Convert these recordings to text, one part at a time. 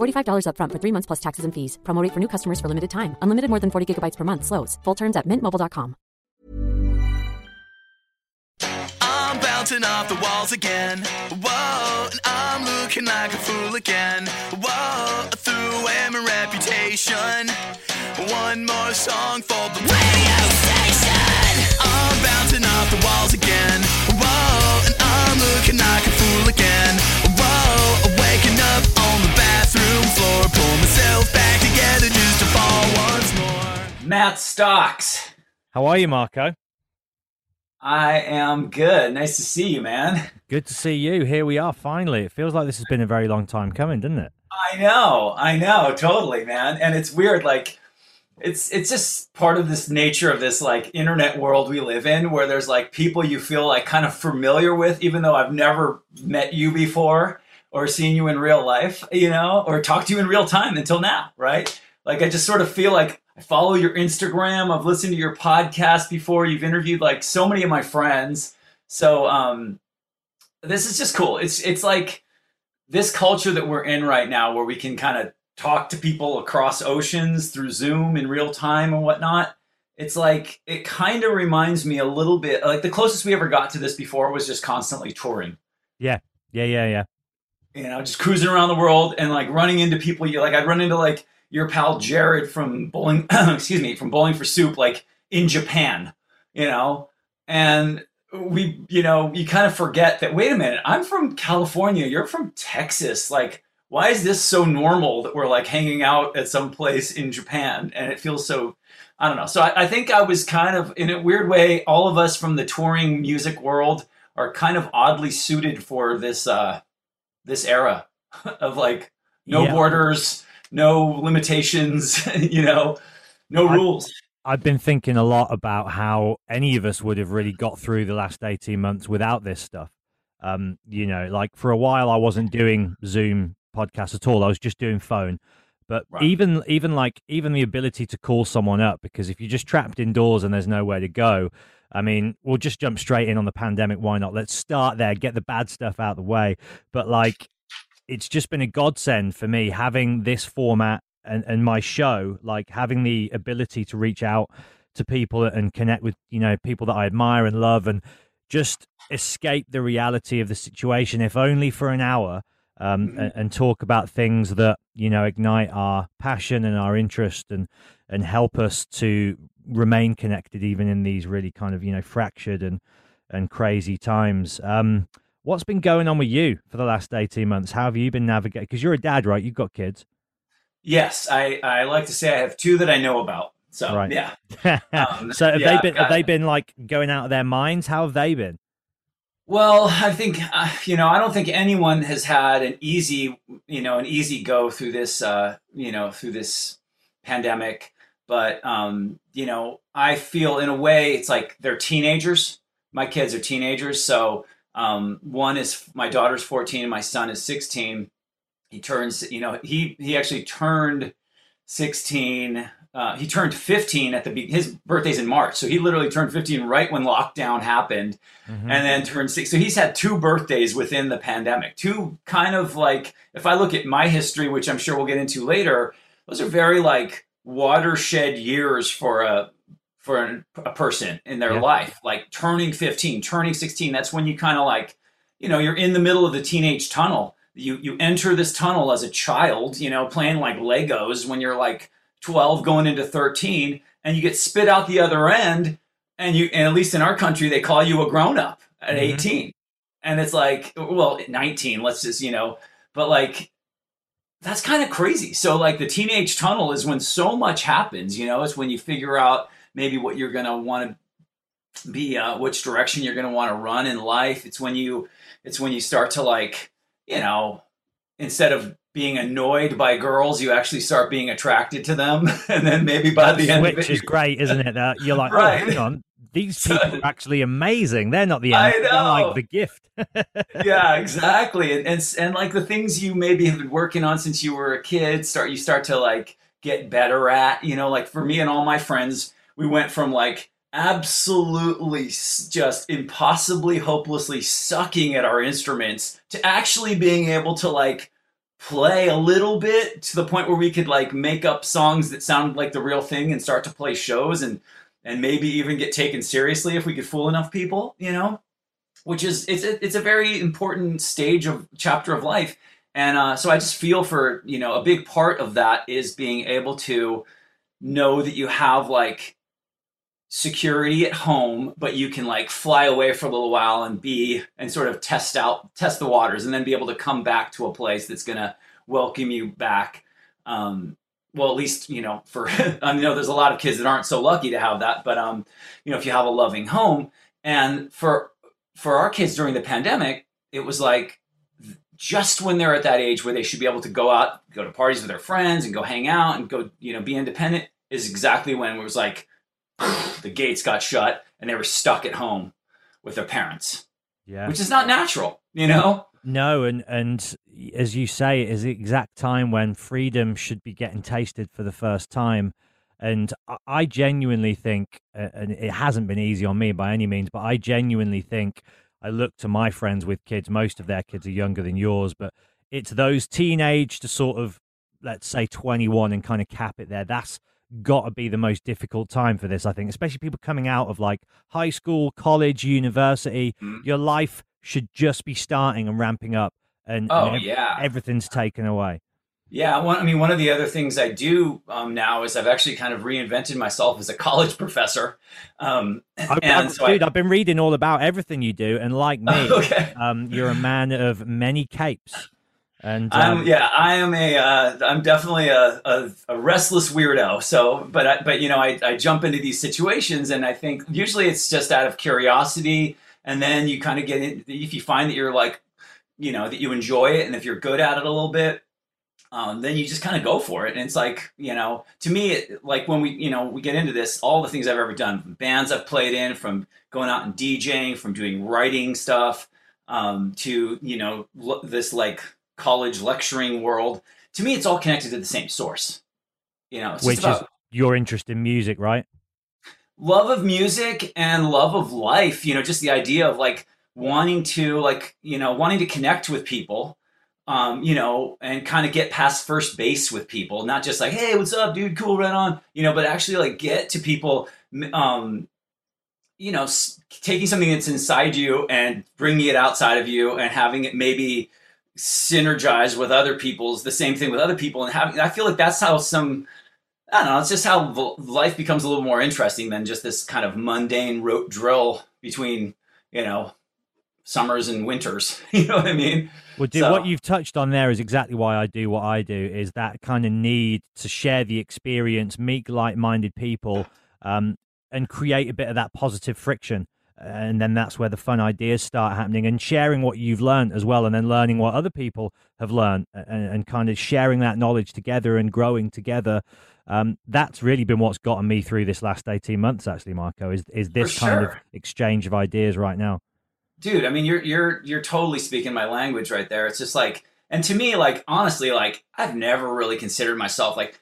$45 upfront for three months plus taxes and fees. Promo rate for new customers for limited time. Unlimited more than 40 gigabytes per month. Slows. Full terms at mintmobile.com. I'm bouncing off the walls again. Whoa, I'm looking like a fool again. Whoa, reputation. One more song for the radio station. I'm bouncing off the walls again. Whoa, and I'm looking like a fool again. Bathroom floor. Pull myself back together just to fall once more. Matt Stocks. How are you, Marko? I am good. Nice to see you, man. Good to see you. Here we are finally. It feels like this has been a very long time coming, doesn't it? I know, I know, totally, man. And it's weird, like it's it's just part of this nature of this like internet world we live in where there's like people you feel like kind of familiar with, even though I've never met you before or seen you in real life, you know, or talked to you in real time until now, right? Like I just sort of feel like I follow your Instagram. I've listened to your podcast before. You've interviewed like so many of my friends. So um this is just cool. It's it's like this culture that we're in right now where we can kind of talk to people across oceans through Zoom in real time and whatnot. It's like it kind of reminds me a little bit like the closest we ever got to this before was just constantly touring. Yeah. Yeah, yeah, yeah. You know, just cruising around the world and like running into people you like I'd run into like your pal Jared from bowling excuse me, from bowling for soup like in Japan, you know? And we, you know, you kind of forget that wait a minute, I'm from California, you're from Texas. Like why is this so normal that we're like hanging out at some place in Japan and it feels so I don't know. So I, I think I was kind of in a weird way, all of us from the touring music world are kind of oddly suited for this uh this era of like no Yeah. borders, no limitations, you know, no I- rules. I've been thinking a lot about how any of us would have really got through the last 18 months without this stuff. Um, you know, like for a while I wasn't doing Zoom podcasts at all. I was just doing phone. But Right. even even like even the ability to call someone up because if you're just trapped indoors and there's nowhere to go, I mean, we'll just jump straight in on the pandemic. Why not? Let's start there, get the bad stuff out of the way. But like it's just been a godsend for me having this format and, and my show, like having the ability to reach out to people and connect with, you know, people that I admire and love and just escape the reality of the situation, if only for an hour, um, and, and talk about things that, you know, ignite our passion and our interest and, and help us to remain connected even in these really kind of, you know, fractured and, and crazy times. Um, what's been going on with you for the last 18 months? How have you been navigating? Because you're a dad, right? You've got kids. Yes, I, I like to say I have two that I know about. So Right. yeah. Um, so have yeah, they been have I've they been like going out of their minds? How have they been? Well, I think uh, you know I don't think anyone has had an easy you know an easy go through this uh, you know through this pandemic, but um, you know I feel in a way it's like they're teenagers. My kids are teenagers, so um, one is my daughter's 14 and my son is 16. He turns you know he he actually turned 16 uh, he turned 15 at the be- his birthday's in March, so he literally turned 15 right when lockdown happened, mm-hmm. and then turned six. So he's had two birthdays within the pandemic. Two kind of like if I look at my history, which I'm sure we'll get into later, those are very like watershed years for a for a, a person in their yeah. life. Like turning 15, turning 16. That's when you kind of like you know you're in the middle of the teenage tunnel. You you enter this tunnel as a child, you know, playing like Legos when you're like 12 going into 13 and you get spit out the other end and you and at least in our country they call you a grown up at mm-hmm. 18 and it's like well 19 let's just you know but like that's kind of crazy. So like the teenage tunnel is when so much happens you know? It's when you figure out maybe what you're going to want to be uh, which direction you're going to want to run in life. It's when you it's when you start to like you know instead of being annoyed by girls, you actually start being attracted to them, and then maybe by the end, which is great, isn't it? That you're like, oh, right. oh, hang on, these people are actually amazing. They're not the end. They're like the gift. yeah, exactly. And, and and like the things you maybe have been working on since you were a kid, start you start to like get better at. You know, like for me and all my friends, we went from like absolutely just impossibly hopelessly sucking at our instruments to actually being able to like play a little bit to the point where we could like make up songs that sound like the real thing and start to play shows and and maybe even get taken seriously if we could fool enough people you know? Which is it's a, it's a very important stage of chapter of life. And uh, so i just feel for you know a big part of that is being able to know that you have like security at home, but you can like fly away for a little while and be and sort of test out, test the waters, and then be able to come back to a place that's gonna welcome you back. Um, well, at least you know, for I know there's a lot of kids that aren't so lucky to have that, but um, you know, if you have a loving home, and for for our kids during the pandemic, it was like just when they're at that age where they should be able to go out, go to parties with their friends, and go hang out and go, you know, be independent, is exactly when it was like the gates got shut and they were stuck at home with their parents. Yeah. Which is not natural, you know? No, and and as you say, it is the exact time when freedom should be getting tasted for the first time. And I genuinely think, and it hasn't been easy on me by any means, but I genuinely think I look to my friends with kids. Most of their kids are younger than yours, but it's those teenage to sort of, let's say, 21 and kind of cap it there. That's got to be the most difficult time for this, I think, especially people coming out of like high school, college, university. Mm. Your life should just be starting and ramping up, and, oh, and yeah. everything's taken away. Yeah, one, I mean, one of the other things I do um, now is I've actually kind of reinvented myself as a college professor. Um, I, and so dude, I, have been reading all about everything you do, and like me, okay. um, you're a man of many capes. And um, I'm yeah, I am a uh, I'm definitely a, a, a, restless weirdo. So, but I, but you know, I, I jump into these situations, and I think usually it's just out of curiosity, and then you kind of get in. If you find that you're like, you know, that you enjoy it, and if you're good at it a little bit, um, then you just kind of go for it. And it's like, you know, to me, it, like when we, you know, we get into this, all the things I've ever done, from bands I've played in, from going out and DJing, from doing writing stuff, um, to you know, this like college lecturing world. To me, it's all connected to the same source. You know, which is your interest in music, right? Love of music and love of life. You know, just the idea of like wanting to like you know wanting to connect with people. Um, you know, and kind of get past first base with people, not just like, "Hey, what's up, dude? Cool, right on." You know, but actually like get to people. Um, you know, taking something that's inside you and bringing it outside of you, and having it maybe synergize with other people's the same thing with other people and having i feel like that's how some i don't know it's just how life becomes a little more interesting than just this kind of mundane rote drill between you know summers and winters you know what i mean? Well dude, so, what you've touched on there is exactly why i do what i do is that kind of need to share the experience meet like-minded people um, and create a bit of that positive friction and then that's where the fun ideas start happening and sharing what you've learned as well and then learning what other people have learned and, and kind of sharing that knowledge together and growing together. Um, that's really been what's gotten me through this last 18 months actually marko is, is this For kind of exchange of ideas right now. Dude i mean you're you're you're totally speaking my language right there. It's just like and to me like honestly like i've never really considered myself like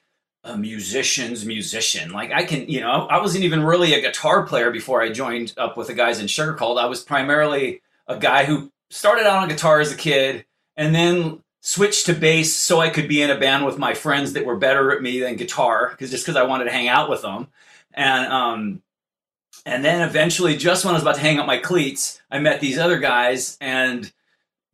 a musician's musician. Like i can you know i wasn't even really a guitar player before i joined up with the guys in Sugarcult. I was primarily a guy who started out on guitar as a kid and then switched to bass so i could be in a band with my friends that were better at me than guitar because just because i wanted to hang out with them and um and then eventually, just when I was about to hang up my cleats, I met these other guys, and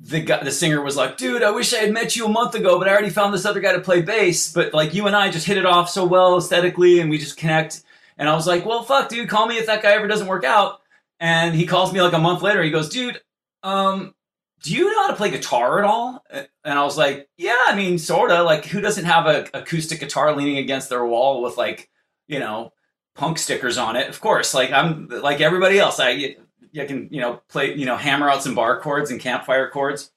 the guy, the singer was like, "Dude, I wish I had met you a month ago, but I already found this other guy to play bass. But like you and I just hit it off so well aesthetically, and we just connect." And I was like, "Well, fuck, dude, call me if that guy ever doesn't work out." And he calls me like a month later. He goes, "Dude, um, do you know how to play guitar at all?" And I was like, "Yeah, I mean, sorta. Like, who doesn't have a acoustic guitar leaning against their wall with like, you know?" punk stickers on it. Of course, like I'm like everybody else. I I can you know play you know hammer out some bar chords and campfire chords,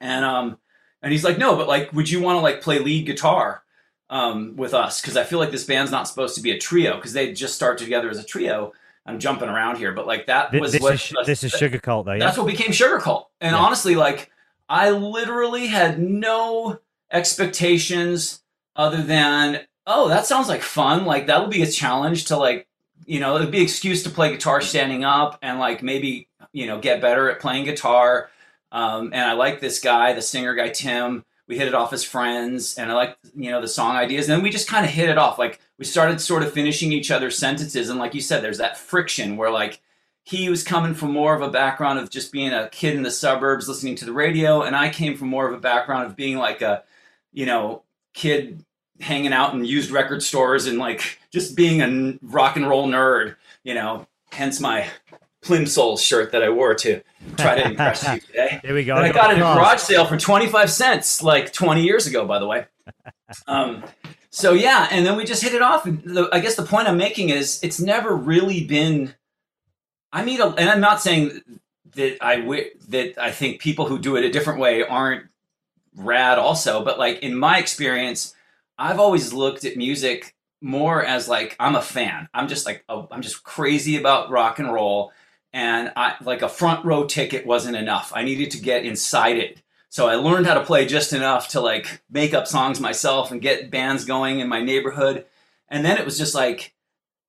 and um and he's like no, but like would you want to like play lead guitar um with us? Because I feel like this band's not supposed to be a trio because they just started together as a trio. I'm jumping around here, but like that Th- was this what is this is sugar cult though yeah that's what became Sugarcult. And Yeah. honestly, like I literally had no expectations other than, oh, that sounds like fun. Like that would be a challenge to like, you know, it'd be excuse to play guitar standing up and like maybe, you know, get better at playing guitar. Um, and I like this guy, the singer guy Tim. We hit it off as friends, and I like you know the song ideas. And then we just kind of hit it off. Like we started sort of finishing each other's sentences, and like you said, there's that friction where like he was coming from more of a background of just being a kid in the suburbs listening to the radio and i came from more of a background of being like a you know kid hanging out in used record stores and like just being a n- rock and roll nerd you know hence my Plimsouls shirt that i wore to try to impress you today here we go and I got it at a garage sale for 25 cents like 20 years ago, by the way. Um, so yeah, and then we just hit it off. And the, I guess the point I'm making is it's never really been. I mean, and I'm not saying that I that I think people who do it a different way aren't rad also, but like in my experience, I've always looked at music more as like I'm a fan. I'm just like I'm just crazy about rock and roll and I like a front row ticket wasn't enough. I needed to get inside it. So I learned how to play just enough to like make up songs myself and get bands going in my neighborhood. And then it was just like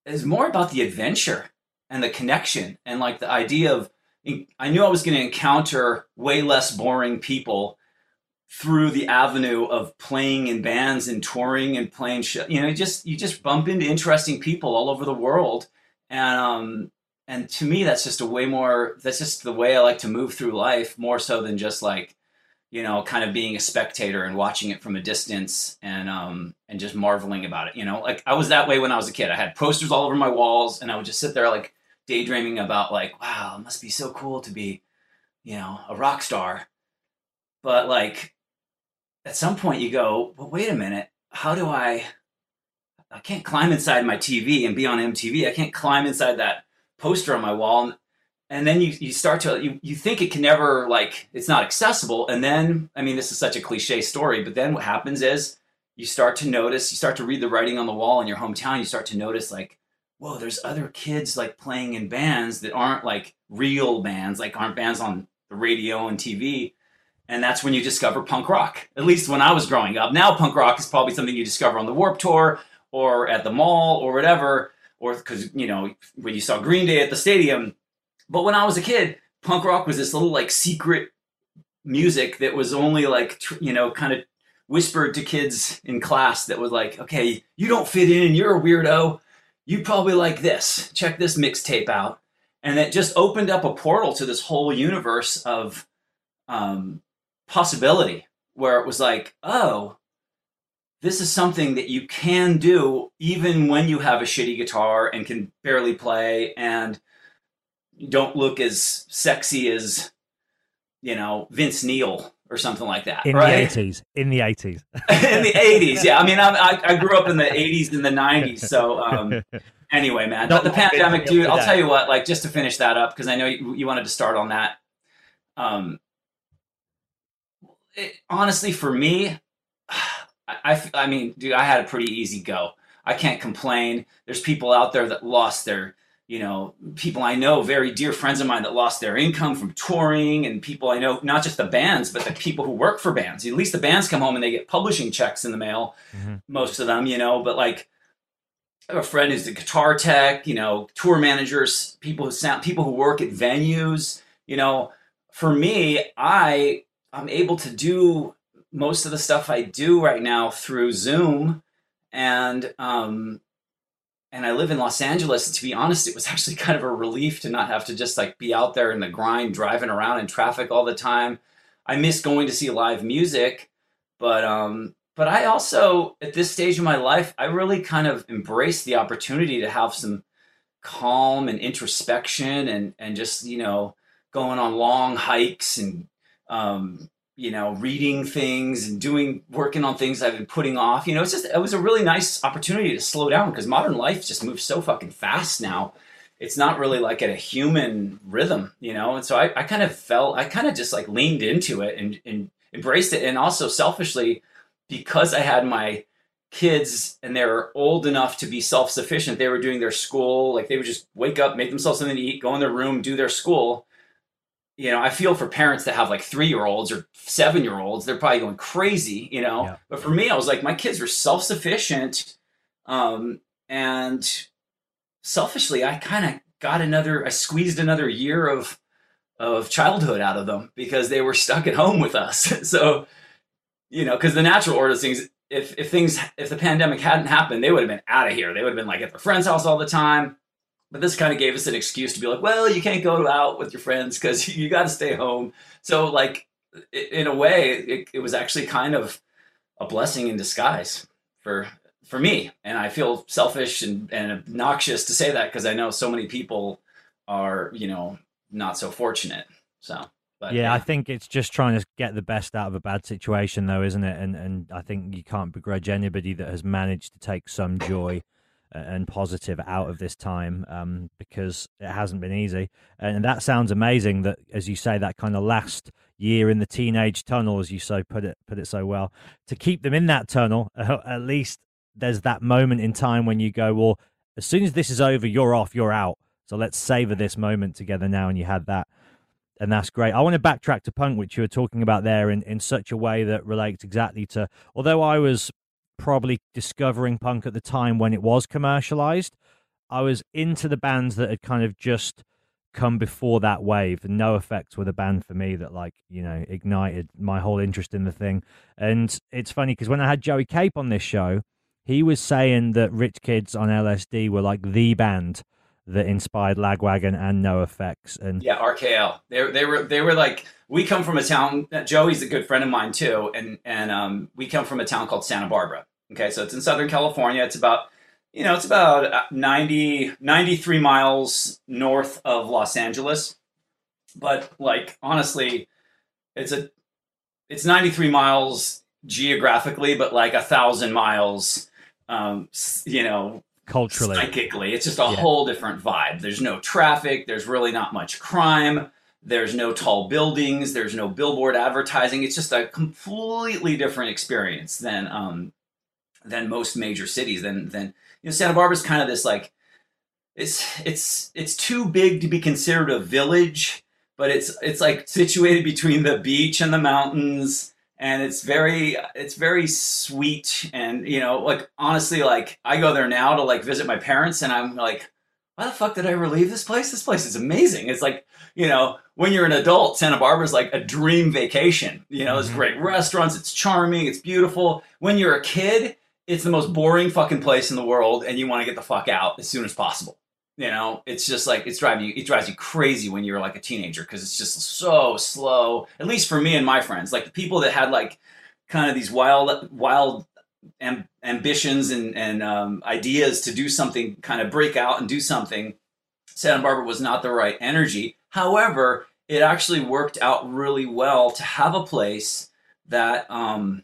it was more about the adventure and the connection and like the idea of I knew I was going to encounter way less boring people through the avenue of playing in bands and touring and playing show. You know, you just you just bump into interesting people all over the world, and um, and to me, that's just a way more. That's just the way I like to move through life, more so than just like, you know, kind of being a spectator and watching it from a distance and um and just marveling about it. You know, like I was that way when I was a kid. I had posters all over my walls, and I would just sit there like daydreaming about like, wow, it must be so cool to be, you know, a rock star. But like, at some point, you go, well, wait a minute, how do I? I can't climb inside my TV and be on MTV. I can't climb inside that poster on my wall and then you, you start to you, you think it can never like it's not accessible and then i mean this is such a cliche story but then what happens is you start to notice you start to read the writing on the wall in your hometown you start to notice like whoa there's other kids like playing in bands that aren't like real bands like aren't bands on the radio and tv and that's when you discover punk rock at least when i was growing up now punk rock is probably something you discover on the warp tour or at the mall or whatever or because you know when you saw Green Day at the stadium. But when I was a kid, punk rock was this little like secret music that was only like you know kind of whispered to kids in class that was like, okay, you don't fit in, you're a weirdo. You probably like this. Check this mixtape out, and it just opened up a portal to this whole universe of um, possibility where it was like, oh, this is something that you can do even when you have a shitty guitar and can barely play and don't look as sexy as you know Vince Neil or something like that. In right? the 80s. In the 80s. in the 80s. Yeah. I mean, I, I grew up in the 80s and the 90s. So, um, anyway, man, Not but the pandemic, dude, I'll tell you what, like, just to finish that up, because I know you, you wanted to start on that. Um, it, honestly, for me, I, I, I mean, dude, I had a pretty easy go. I can't complain. There's people out there that lost their, you know, people I know, very dear friends of mine that lost their income from touring, and people I know, not just the bands, but the people who work for bands. At least the bands come home and they get publishing checks in the mail, Mhm. most of them, you know, but like, I have a friend who's a guitar tech, you know, tour managers, people who sound, people who work at venues. You know, for me, I I'm able to do most of the stuff I do right now through Zoom, and um, and I live in Los Angeles. And to be honest, it was actually kind of a relief to not have to just like be out there in the grind, driving around in traffic all the time. I miss going to see live music, but um, but I also at this stage of my life, I really kind of embrace the opportunity to have some calm and introspection and and just you know going on long hikes and um, you know reading things and doing working on things I've been putting off. You know, it's just it was a really nice opportunity to slow down because modern life just moves so fucking fast now. It's not really like at a human rhythm, you know. And so I, I kind of felt I kind of just like leaned into it and, and embraced it, and also selfishly because I had my kids and they were old enough to be self-sufficient they were doing their school like they would just wake up make themselves something to eat go in their room do their school you know i feel for parents that have like three year olds or seven year olds they're probably going crazy you know? Yeah. but for me i was like my kids were self-sufficient um, and selfishly i kind of got another i squeezed another year of of childhood out of them because they were stuck at home with us. So you know because the natural order of things if if things if the pandemic hadn't happened they would have been out of here. They would have been like at their friend's house all the time but this kind of gave us an excuse to be like well you can't go out with your friends because you got to stay home so like in a way it, it was actually kind of a blessing in disguise for for me and i feel selfish and, and obnoxious to say that because i know so many people are you know not so fortunate so but yeah, I think it's just trying to get the best out of a bad situation, though, isn't it? And and I think you can't begrudge anybody that has managed to take some joy and positive out of this time, um, because it hasn't been easy. And that sounds amazing. That, as you say, that kind of last year in the teenage tunnel, as you so put it, put it so well, to keep them in that tunnel, at least there's that moment in time when you go, well, as soon as this is over, you're off, you're out. So let's savor this moment together now. And you had that and that's great. I want to backtrack to punk, which you were talking about there, in, in such a way that relates exactly to. Although I was probably discovering punk at the time when it was commercialized, I was into the bands that had kind of just come before that wave. And NOFX were the band for me that, like, you know, ignited my whole interest in the thing. And it's funny because when I had Joey Cape on this show, he was saying that Rich Kids on LSD were like the band that inspired Lagwagon and NOFX. And Yeah, RKL. They they were they were like we come from a town. Joey's a good friend of mine too, and and um, we come from a town called Santa Barbara. Okay, so it's in Southern California. It's about you know it's about uh, 90, 93 miles north of Los Angeles, but like honestly, it's a it's ninety three miles geographically, but like a thousand miles, um, you know, culturally. psychically. It's just a Yeah. whole different vibe. There's no traffic. There's really not much crime. There's no tall buildings. There's no billboard advertising. It's just a completely different experience than um, than most major cities. Than than you know, Santa Barbara's kind of this like it's it's it's too big to be considered a village, but it's it's like situated between the beach and the mountains and it's very it's very sweet and you know like honestly like i go there now to like visit my parents and i'm like why the fuck did i ever leave this place? This place is amazing. It's like you know when you're an adult santa barbara's like a dream vacation you know there's Mhm. great restaurants it's charming it's beautiful. When you're a kid it's the most boring fucking place in the world and you want to get the fuck out as soon as possible you know it's just like it's driving you it drives you crazy when you're like a teenager because it's just so slow at least for me and my friends. Like the people that had like kind of these wild wild am- ambitions and and um, ideas to do something kind of break out and do something santa barbara was not the right energy. However it actually worked out really well to have a place that um,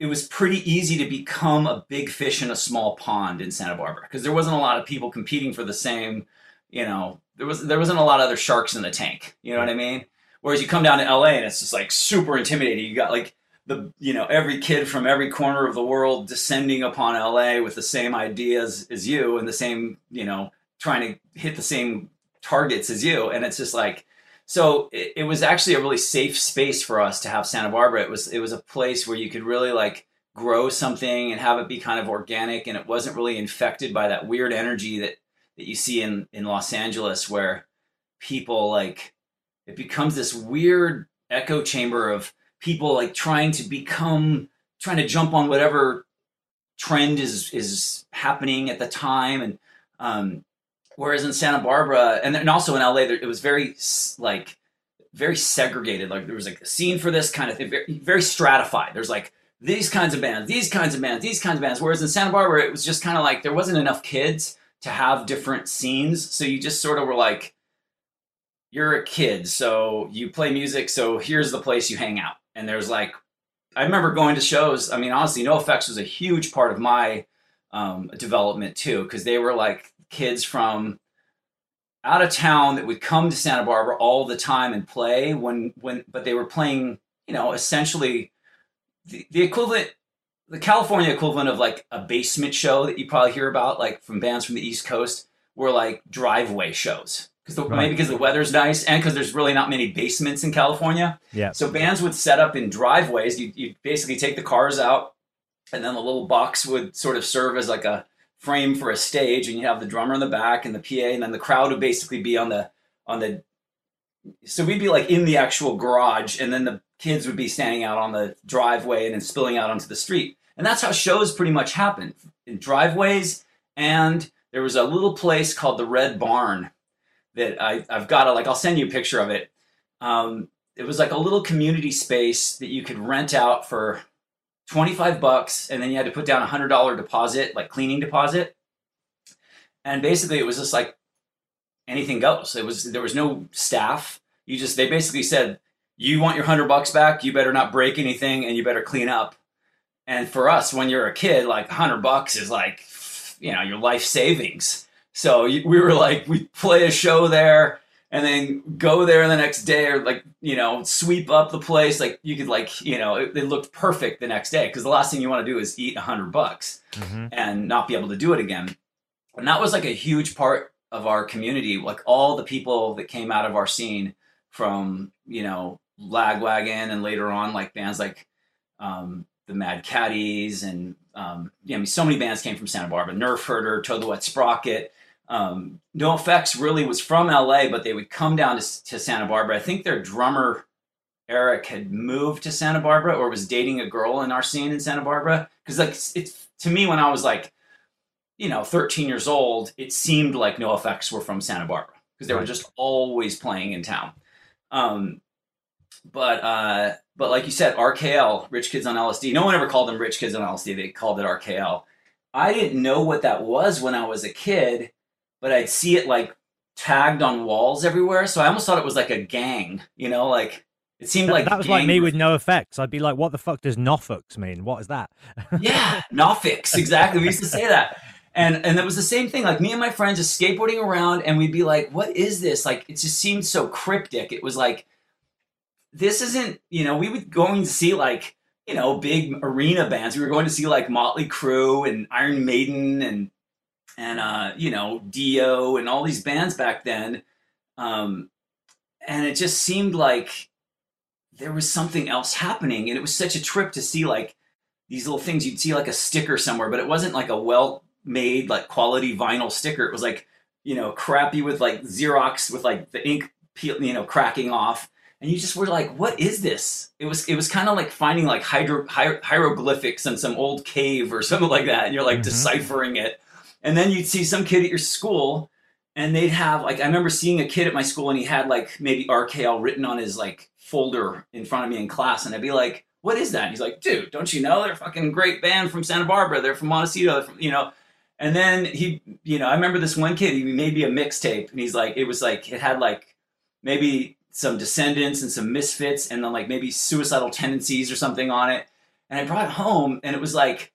it was pretty easy to become a big fish in a small pond in Santa Barbara because there wasn't a lot of people competing for the same, you know, there was there wasn't a lot of other sharks in the tank. You know what I mean? Whereas you come down to LA and it's just like super intimidating. You got like the you know every kid from every corner of the world descending upon LA with the same ideas as you and the same you know trying to hit the same targets as you, and it's just like so it, it, was actually a really safe space for us to have Santa Barbara. It was it was a place where you could really like grow something and have it be kind of organic, and it wasn't really infected by that weird energy that that you see in in Los Angeles, where people like it becomes this weird echo chamber of people like trying to become trying to jump on whatever trend is is happening at the time and um, Whereas in Santa Barbara and, and also in LA, there, it was very like very segregated. Like there was like a scene for this kind of thing, very, very stratified. There's like these kinds of bands, these kinds of bands, these kinds of bands. Whereas in Santa Barbara, it was just kind of like there wasn't enough kids to have different scenes. So you just sort of were like, you're a kid, so you play music, so here's the place you hang out. And there's like, I remember going to shows. I mean, honestly, NOFX was a huge part of my um, development too, because they were like kids from out of town that would come to Santa Barbara all the time and play when when but they were playing, you know, essentially the, the equivalent the California equivalent of like a basement show that you probably hear about like from bands from the East Coast were like driveway shows because right. maybe because the weather's nice and because there's really not many basements in California. Yeah. So bands would set up in driveways. You you basically take the cars out, and then the little box would sort of serve as like a frame for a stage and you have the drummer in the back and the PA and then the crowd would basically be on the on the so we'd be like in the actual garage and then the kids would be standing out on the driveway and then spilling out onto the street. And that's how shows pretty much happen in driveways and there was a little place called the Red Barn that I, I've got to like I'll send you a picture of it. Um, it was like a little community space that you could rent out for 25 bucks and then you had to put down a hundred dollar deposit like cleaning deposit. And basically it was just like anything goes. It was there was no staff. You just they basically said you want your hundred bucks back? You better not break anything and you better clean up. And for us when you're a kid like a hundred bucks is like you know your life savings. So we were like we play a show there and then go there the next day or like you know sweep up the place like you could like you know it, it looked perfect the next day because the last thing you want to do is eat a hundred bucks mm-hmm. and not be able to do it again and that was like a huge part of our community like all the people that came out of our scene from you know lagwagon and later on like bands like um, the mad caddies and um, yeah, I mean, so many bands came from Santa Barbara. Nerf Herder, Toad the Wet Sprocket, um, Effects really was from LA, but they would come down to, to Santa Barbara. I think their drummer Eric had moved to Santa Barbara or was dating a girl in our scene in Santa Barbara. Because like it's to me when I was like, you know, 13 years old, it seemed like NOFX were from Santa Barbara because they were just always playing in town. Um, but uh, but like you said, RKL, Rich Kids on LSD. No one ever called them Rich Kids on LSD. They called it RKL. I didn't know what that was when I was a kid but I'd see it like tagged on walls everywhere. So I almost thought it was like a gang, you know, like it seemed like that was like me with NOFX. I'd be like, what the fuck does Nofix mean? What is that? yeah, Nofix, exactly. We used to say that. And and it was the same thing. Like me and my friends just skateboarding around and we'd be like, what is this? Like it just seemed so cryptic. It was like this isn't, you know, we would going to see like, you know, big arena bands. We were going to see like Motley Crue and Iron Maiden and and uh, you know Dio and all these bands back then, um, and it just seemed like there was something else happening, and it was such a trip to see like these little things. You'd see like a sticker somewhere, but it wasn't like a well made like quality vinyl sticker. It was like you know crappy with like Xerox with like the ink peel, you know cracking off. And you just were like, "What is this?" It was it was kind of like finding like hydro, hier- hieroglyphics in some old cave or something like that, and you're like mm-hmm. deciphering it and then you'd see some kid at your school and they'd have like I remember seeing a kid at my school and he had like maybe RKL written on his like folder in front of me in class and I'd be like, "What is that?" And he's like, "Dude, don't you know they're a fucking great band from Santa Barbara? They're from Montecito, from, you know." And then he, you know, I remember this one kid. He made me a mixtape, and he's like, it was like it had like maybe some Descendents and some Misfits, and then like maybe Suicidal Tendencies or something on it. And I brought it home, and it was like,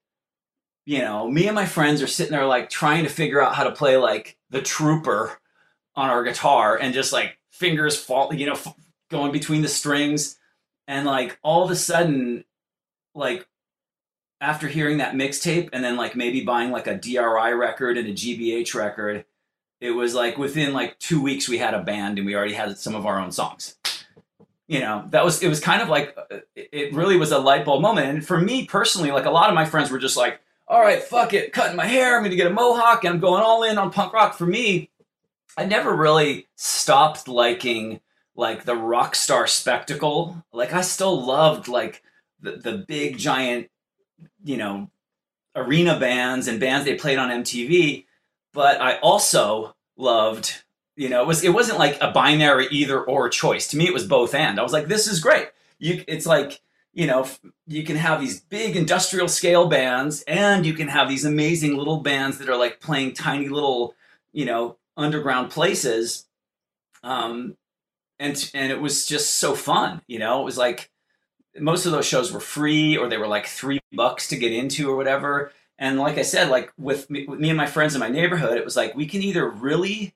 you know, me and my friends are sitting there like trying to figure out how to play like the Trooper on our guitar, and just like fingers fall, you know, f- going between the strings, and like all of a sudden, like after hearing that mixtape and then like maybe buying like a DRI record and a GBH record, it was like within like two weeks we had a band and we already had some of our own songs. You know, that was it was kind of like uh, it really was a light bulb moment. And for me personally, like a lot of my friends were just like, "All right, fuck it, cutting my hair, I'm to get a mohawk, and I'm going all in on punk rock." For me, I never really stopped liking like the rock star spectacle. Like I still loved like the the big giant you know, arena bands and bands they played on MTV, but I also loved, you know, it was it wasn't like a binary either or choice. To me, it was both and. I was like, this is great. You, it's like you know, you can have these big industrial scale bands, and you can have these amazing little bands that are like playing tiny little, you know, underground places. Um, and and it was just so fun. You know, it was like most of those shows were free or they were like three bucks to get into or whatever. And like I said, like with me, with me and my friends in my neighborhood, it was like we can either really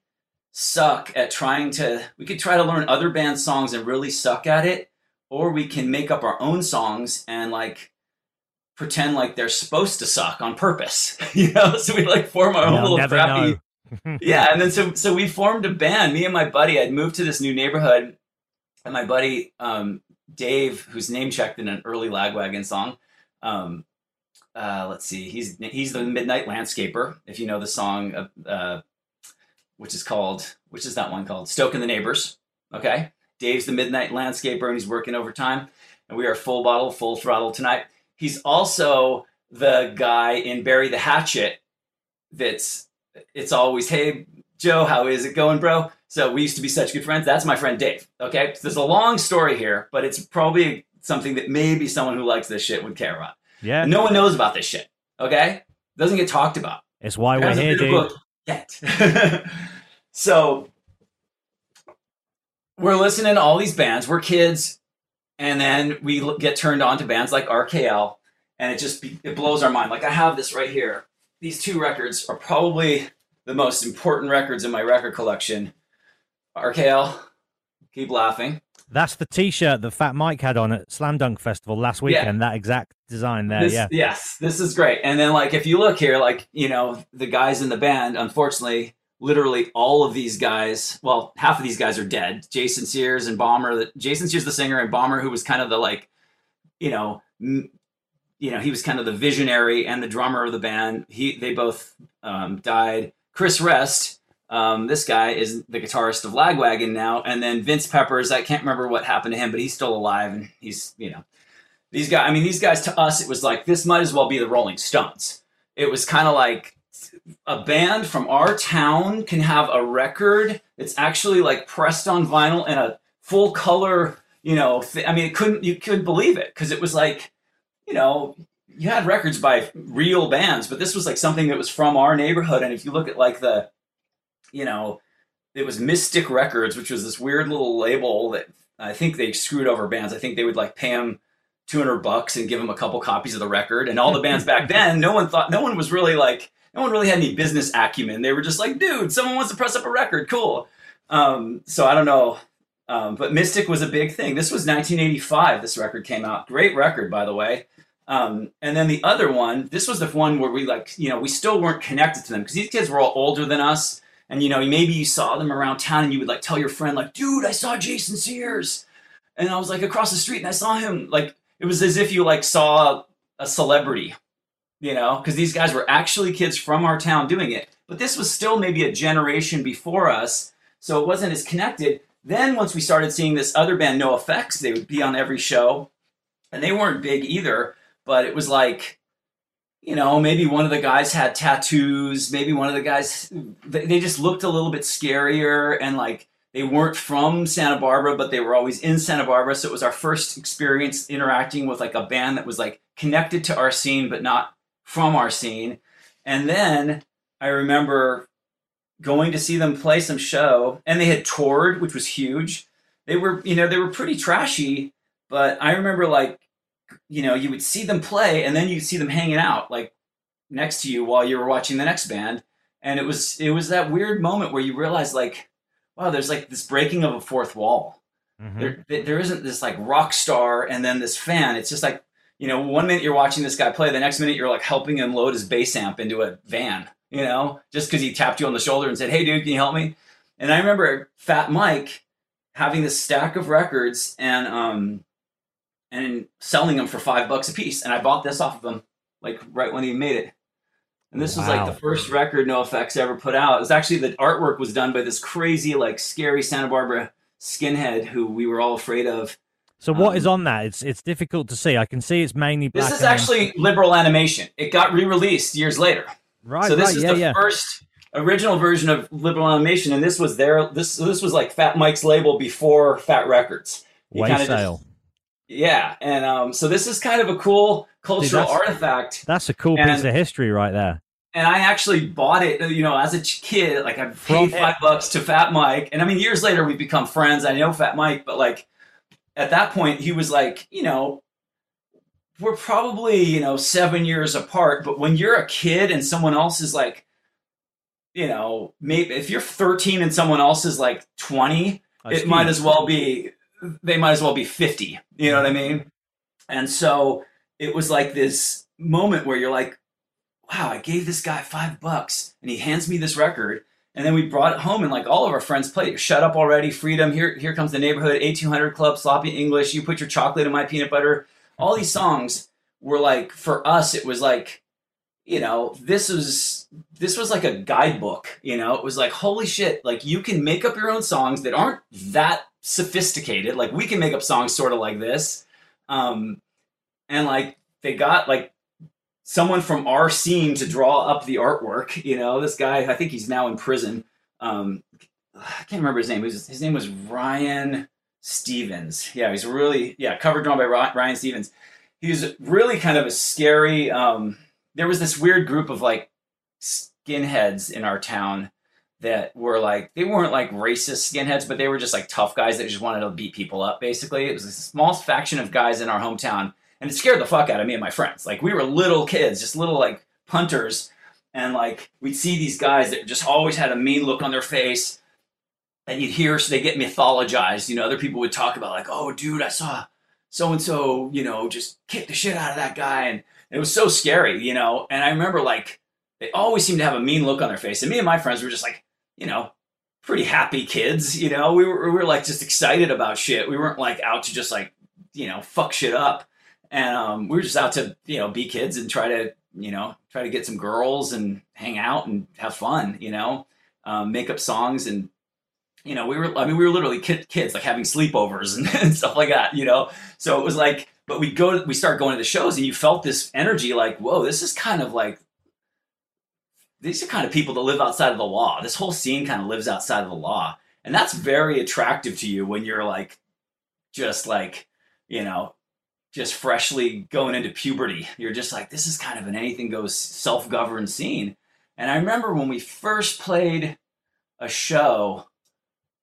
suck at trying to, we could try to learn other bands' songs and really suck at it, or we can make up our own songs and like pretend like they're supposed to suck on purpose, you know? So we like form our own little crappy. yeah, and then so so we formed a band. Me and my buddy I'd moved to this new neighborhood, and my buddy um, Dave, who's name checked in an early Lagwagon song. Um, uh, let's see, he's he's the Midnight Landscaper. If you know the song, uh, uh, which is called, which is that one called? Stoking the Neighbors. Okay, Dave's the Midnight Landscaper, and he's working overtime. And we are full bottle, full throttle tonight. He's also the guy in Bury the Hatchet. That's it's always, hey Joe, how is it going, bro? So we used to be such good friends. That's my friend Dave. Okay. So there's a long story here, but it's probably something that maybe someone who likes this shit would care about. Yeah. No one knows about this shit. Okay. Doesn't get talked about. It's why we're here, dude. Yet. so we're listening to all these bands. We're kids, and then we get turned on to bands like RKL, and it just it blows our mind. Like I have this right here. These two records are probably the most important records in my record collection. RKL, keep laughing. That's the T-shirt that Fat Mike had on at Slam Dunk Festival last weekend. Yeah. That exact design there. This, yeah. Yes, this is great. And then, like, if you look here, like, you know, the guys in the band, unfortunately, literally all of these guys, well, half of these guys are dead. Jason Sears and Bomber. Jason Sears, the singer, and Bomber, who was kind of the like, you know, m- you know, he was kind of the visionary and the drummer of the band. He, they both um, died. Chris Rest um, this guy is the guitarist of Lagwagon now, and then Vince Peppars. I can't remember what happened to him, but he's still alive, and he's you know these guys. I mean, these guys to us, it was like this might as well be the Rolling Stones. It was kind of like a band from our town can have a record that's actually like pressed on vinyl and a full color. You know, th- I mean, it couldn't you couldn't believe it because it was like, you know, you had records by real bands, but this was like something that was from our neighborhood. And if you look at like the you know, it was Mystic Records, which was this weird little label that I think they screwed over bands. I think they would like pay them 200 bucks and give them a couple copies of the record. And all the bands back then, no one thought, no one was really like, no one really had any business acumen. They were just like, dude, someone wants to press up a record. Cool. Um, so I don't know. Um, but Mystic was a big thing. This was 1985. This record came out. Great record, by the way. Um, and then the other one, this was the one where we like, you know, we still weren't connected to them because these kids were all older than us and you know maybe you saw them around town and you would like tell your friend like dude i saw jason sears and i was like across the street and i saw him like it was as if you like saw a celebrity you know because these guys were actually kids from our town doing it but this was still maybe a generation before us so it wasn't as connected then once we started seeing this other band NOFX, they would be on every show and they weren't big either but it was like you know, maybe one of the guys had tattoos. Maybe one of the guys, they just looked a little bit scarier and like they weren't from Santa Barbara, but they were always in Santa Barbara. So it was our first experience interacting with like a band that was like connected to our scene, but not from our scene. And then I remember going to see them play some show and they had toured, which was huge. they were you know they were pretty trashy, but I remember like you know you would see them play and then you'd see them hanging out like next to you while you were watching the next band, and it was it was that weird moment where you realize like wow there's like this breaking of a fourth wall. Mhm. There there isn't this like rock star and then this fan. It's just like you know one minute you're watching this guy play, the next minute you're like helping him load his bass amp into a van. You know, just because he tapped you on the shoulder and said, "Hey, dude, can you help me?" And I remember Fat Mike having this stack of records and um and selling them for five bucks a piece. And I bought this off of him like right when he made it. And this was like the first record NOFX ever put out. It was actually the artwork was done by this crazy, like scary Santa Barbara skinhead who we were all afraid of. So what is Um, on that? It's it's difficult to see. I can see it's mainly black. This is actually liberal animation. It got re-released years later. right. so this right, is yeah, the yeah. first original version of liberal animation, and this was their this this was like Fat Mike's label before Fat Wreck Chords. He Way sale. just- yeah, and um, so this is kind of a cool cultural that's- artifact. That's a cool and- piece of history right there. and I actually bought it, you know, as a kid. Like I From paid five bucks to Fat Mike, and I mean, years later we've become friends. I know Fat Mike, but like at that point, he was like, you know, we're probably you know seven years apart. But when you're a kid and someone else is like, you know, maybe if you're 13 and someone else is like 20, That's it might as well be they might as well be 50 you know what i mm-hmm. mean and so it was like this moment where you're like wow i gave this guy five bucks and he hands me this record and then we brought it home and like all of our friends played. Shut up already freedom here here comes the neighborhood 1800 club sloppy english you put your chocolate in my peanut butter. All these songs were like for us it was like you know this was this was like a guidebook you know? It was like holy shit like you can make up your own songs that aren't that sophisticated. Like we can make up songs sort of like this. Um and like they got like someone from our scene to draw up the artwork you know this guy i think he's now in prison. Um i can't remember his name. His, his name was ryan stevens. Yeah he's really yeah cover drawn by ryan stevens. He was really kind of a scary um there was this weird group of like skinheads in our town that were like they weren't like racist skinheads, but they were just like tough guys that just wanted to beat people up. Basically, it was a small faction of guys in our hometown, and it scared the fuck out of me and my friends. Like we were little kids, just little like punters, and like we'd see these guys that just always had a mean look on their face. And you'd hear so they get mythologized. You know, other people would talk about like, "Oh, dude, I saw so and so, you know, just kick the shit out of that guy," and it was so scary, you know. And I remember like they always seemed to have a mean look on their face, and me and my friends were just like, you know, pretty happy kids. You know, we were we were like just excited about shit. We weren't like out to just like you know fuck shit up, and um, we were just out to you know be kids and try to you know try to get some girls and hang out and have fun. You know, um, make up songs and you know we were I mean we were literally kid, kids like having sleepovers and, and stuff like that. You know, so it was like. But we go, we start going to the shows, and you felt this energy, like, whoa, this is kind of like these are kind of people that live outside of the law. This whole scene kind of lives outside of the law. And that's very attractive to you when you're like, just like, you know, just freshly going into puberty. You're just like, this is kind of an anything goes self governed scene. And I remember when we first played a show,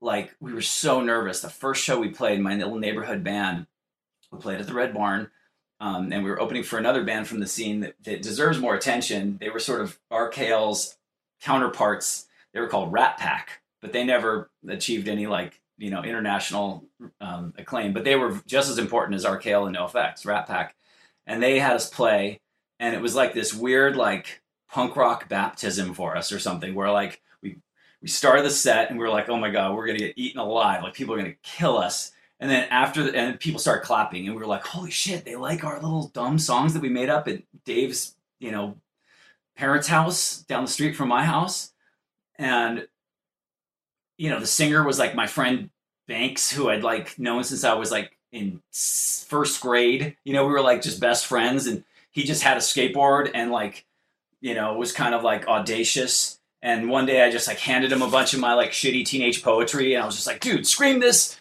like, we were so nervous. The first show we played, my little neighborhood band, we played at the Red Barn um, and we were opening for another band from the scene that, that deserves more attention. They were sort of RKL's counterparts. They were called Rat Pack, but they never achieved any like you know international um, acclaim. But they were just as important as RKL and NOFX, Rat Pack, and they had us play, and it was like this weird like punk rock baptism for us or something, where like we we started the set and we were like, oh my god, we're gonna get eaten alive, like people are gonna kill us. And then after, the, and people start clapping, and we were like, "Holy shit! They like our little dumb songs that we made up at Dave's, you know, parents' house down the street from my house." And you know, the singer was like my friend Banks, who I'd like known since I was like in first grade. You know, we were like just best friends, and he just had a skateboard and like, you know, was kind of like audacious. And one day I just like handed him a bunch of my like shitty teenage poetry, and I was just like, "Dude, scream this."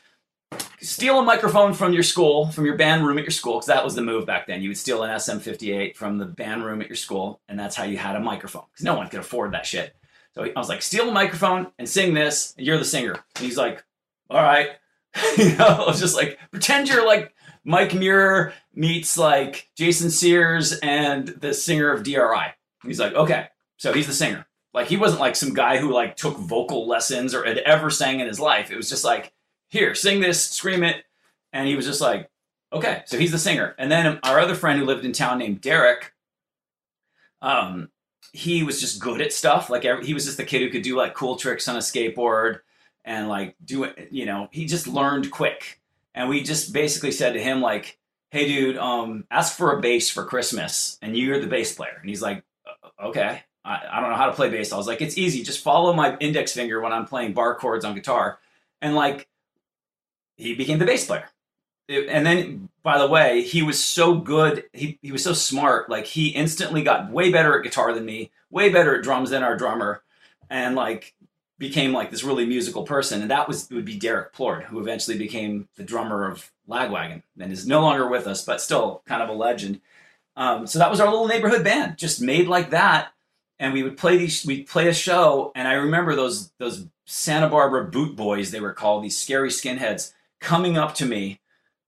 steal a microphone from your school, from your band room at your school, because that was the move back then. You would steal an SM58 from the band room at your school, and that's how you had a microphone, because no one could afford that shit. So I was like, steal a microphone and sing this, and you're the singer. And he's like, all right. you know, I was just like pretend you're like Mike Muir meets like Jason Sears and the singer of DRI. He's like, okay, so he's the singer. Like he wasn't like some guy who like took vocal lessons or had ever sang in his life. It was just like, here, sing this, scream it, and he was just like, okay, so he's the singer. And then our other friend who lived in town named Derek, um, he was just good at stuff. Like every, he was just the kid who could do like cool tricks on a skateboard and like do it. You know, he just learned quick. And we just basically said to him like, "Hey, dude, um, ask for a bass for Christmas, and you're the bass player." And he's like, "Okay." I, I don't know how to play bass. I was like, it's easy. Just follow my index finger when I'm playing bar chords on guitar. And like, he became the bass player. And then, by the way, he was so good. He, he was so smart. Like, he instantly got way better at guitar than me, way better at drums than our drummer. And like, became like this really musical person. And that was, would be Derek Plourde, who eventually became the drummer of Lagwagon and is no longer with us, but still kind of a legend. Um, so that was our little neighborhood band, just made like that and we would play these we'd play a show and i remember those those santa barbara boot boys they were called these scary skinheads coming up to me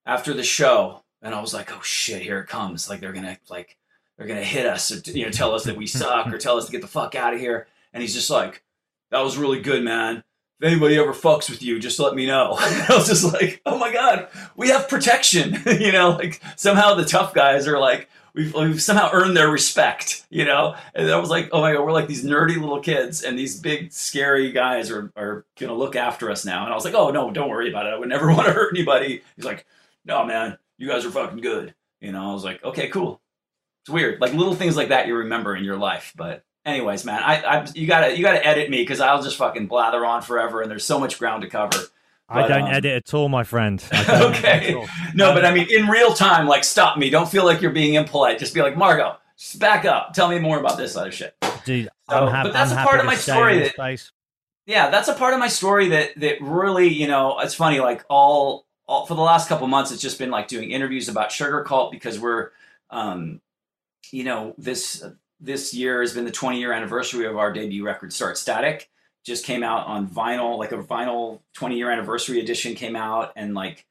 after the show and i was like oh shit here it comes like they're gonna like they're gonna hit us or you know tell us that we suck or tell us to get the fuck out of here and he's just like that was really good man if anybody ever fucks with you, just let me know. I was just like, oh my God, we have protection. you know, like somehow the tough guys are like, we've, we've somehow earned their respect, you know? And I was like, oh my God, we're like these nerdy little kids and these big, scary guys are, are going to look after us now. And I was like, oh no, don't worry about it. I would never want to hurt anybody. He's like, no, man, you guys are fucking good. You know, I was like, okay, cool. It's weird. Like little things like that you remember in your life. But anyways, man, I, I you gotta, you gotta edit me because I'll just fucking blather on forever and there's so much ground to cover. I don't um, edit at all, my friend. okay. No, but I mean, in real time, like, stop me. Don't feel like you're being impolite. Just be like, Marko, back up. Tell me more about this other shit. Dude, so, ha- but that's I'm a part of my story that, yeah, that's a part of my story that that really, you know, it's funny. Like all, all for the last couple months, it's just been like doing interviews about Sugarcult because we're, um, you know, this this year has been the 20 year anniversary of our debut record, Start Static just came out on vinyl, like a vinyl 20 year anniversary edition came out, and like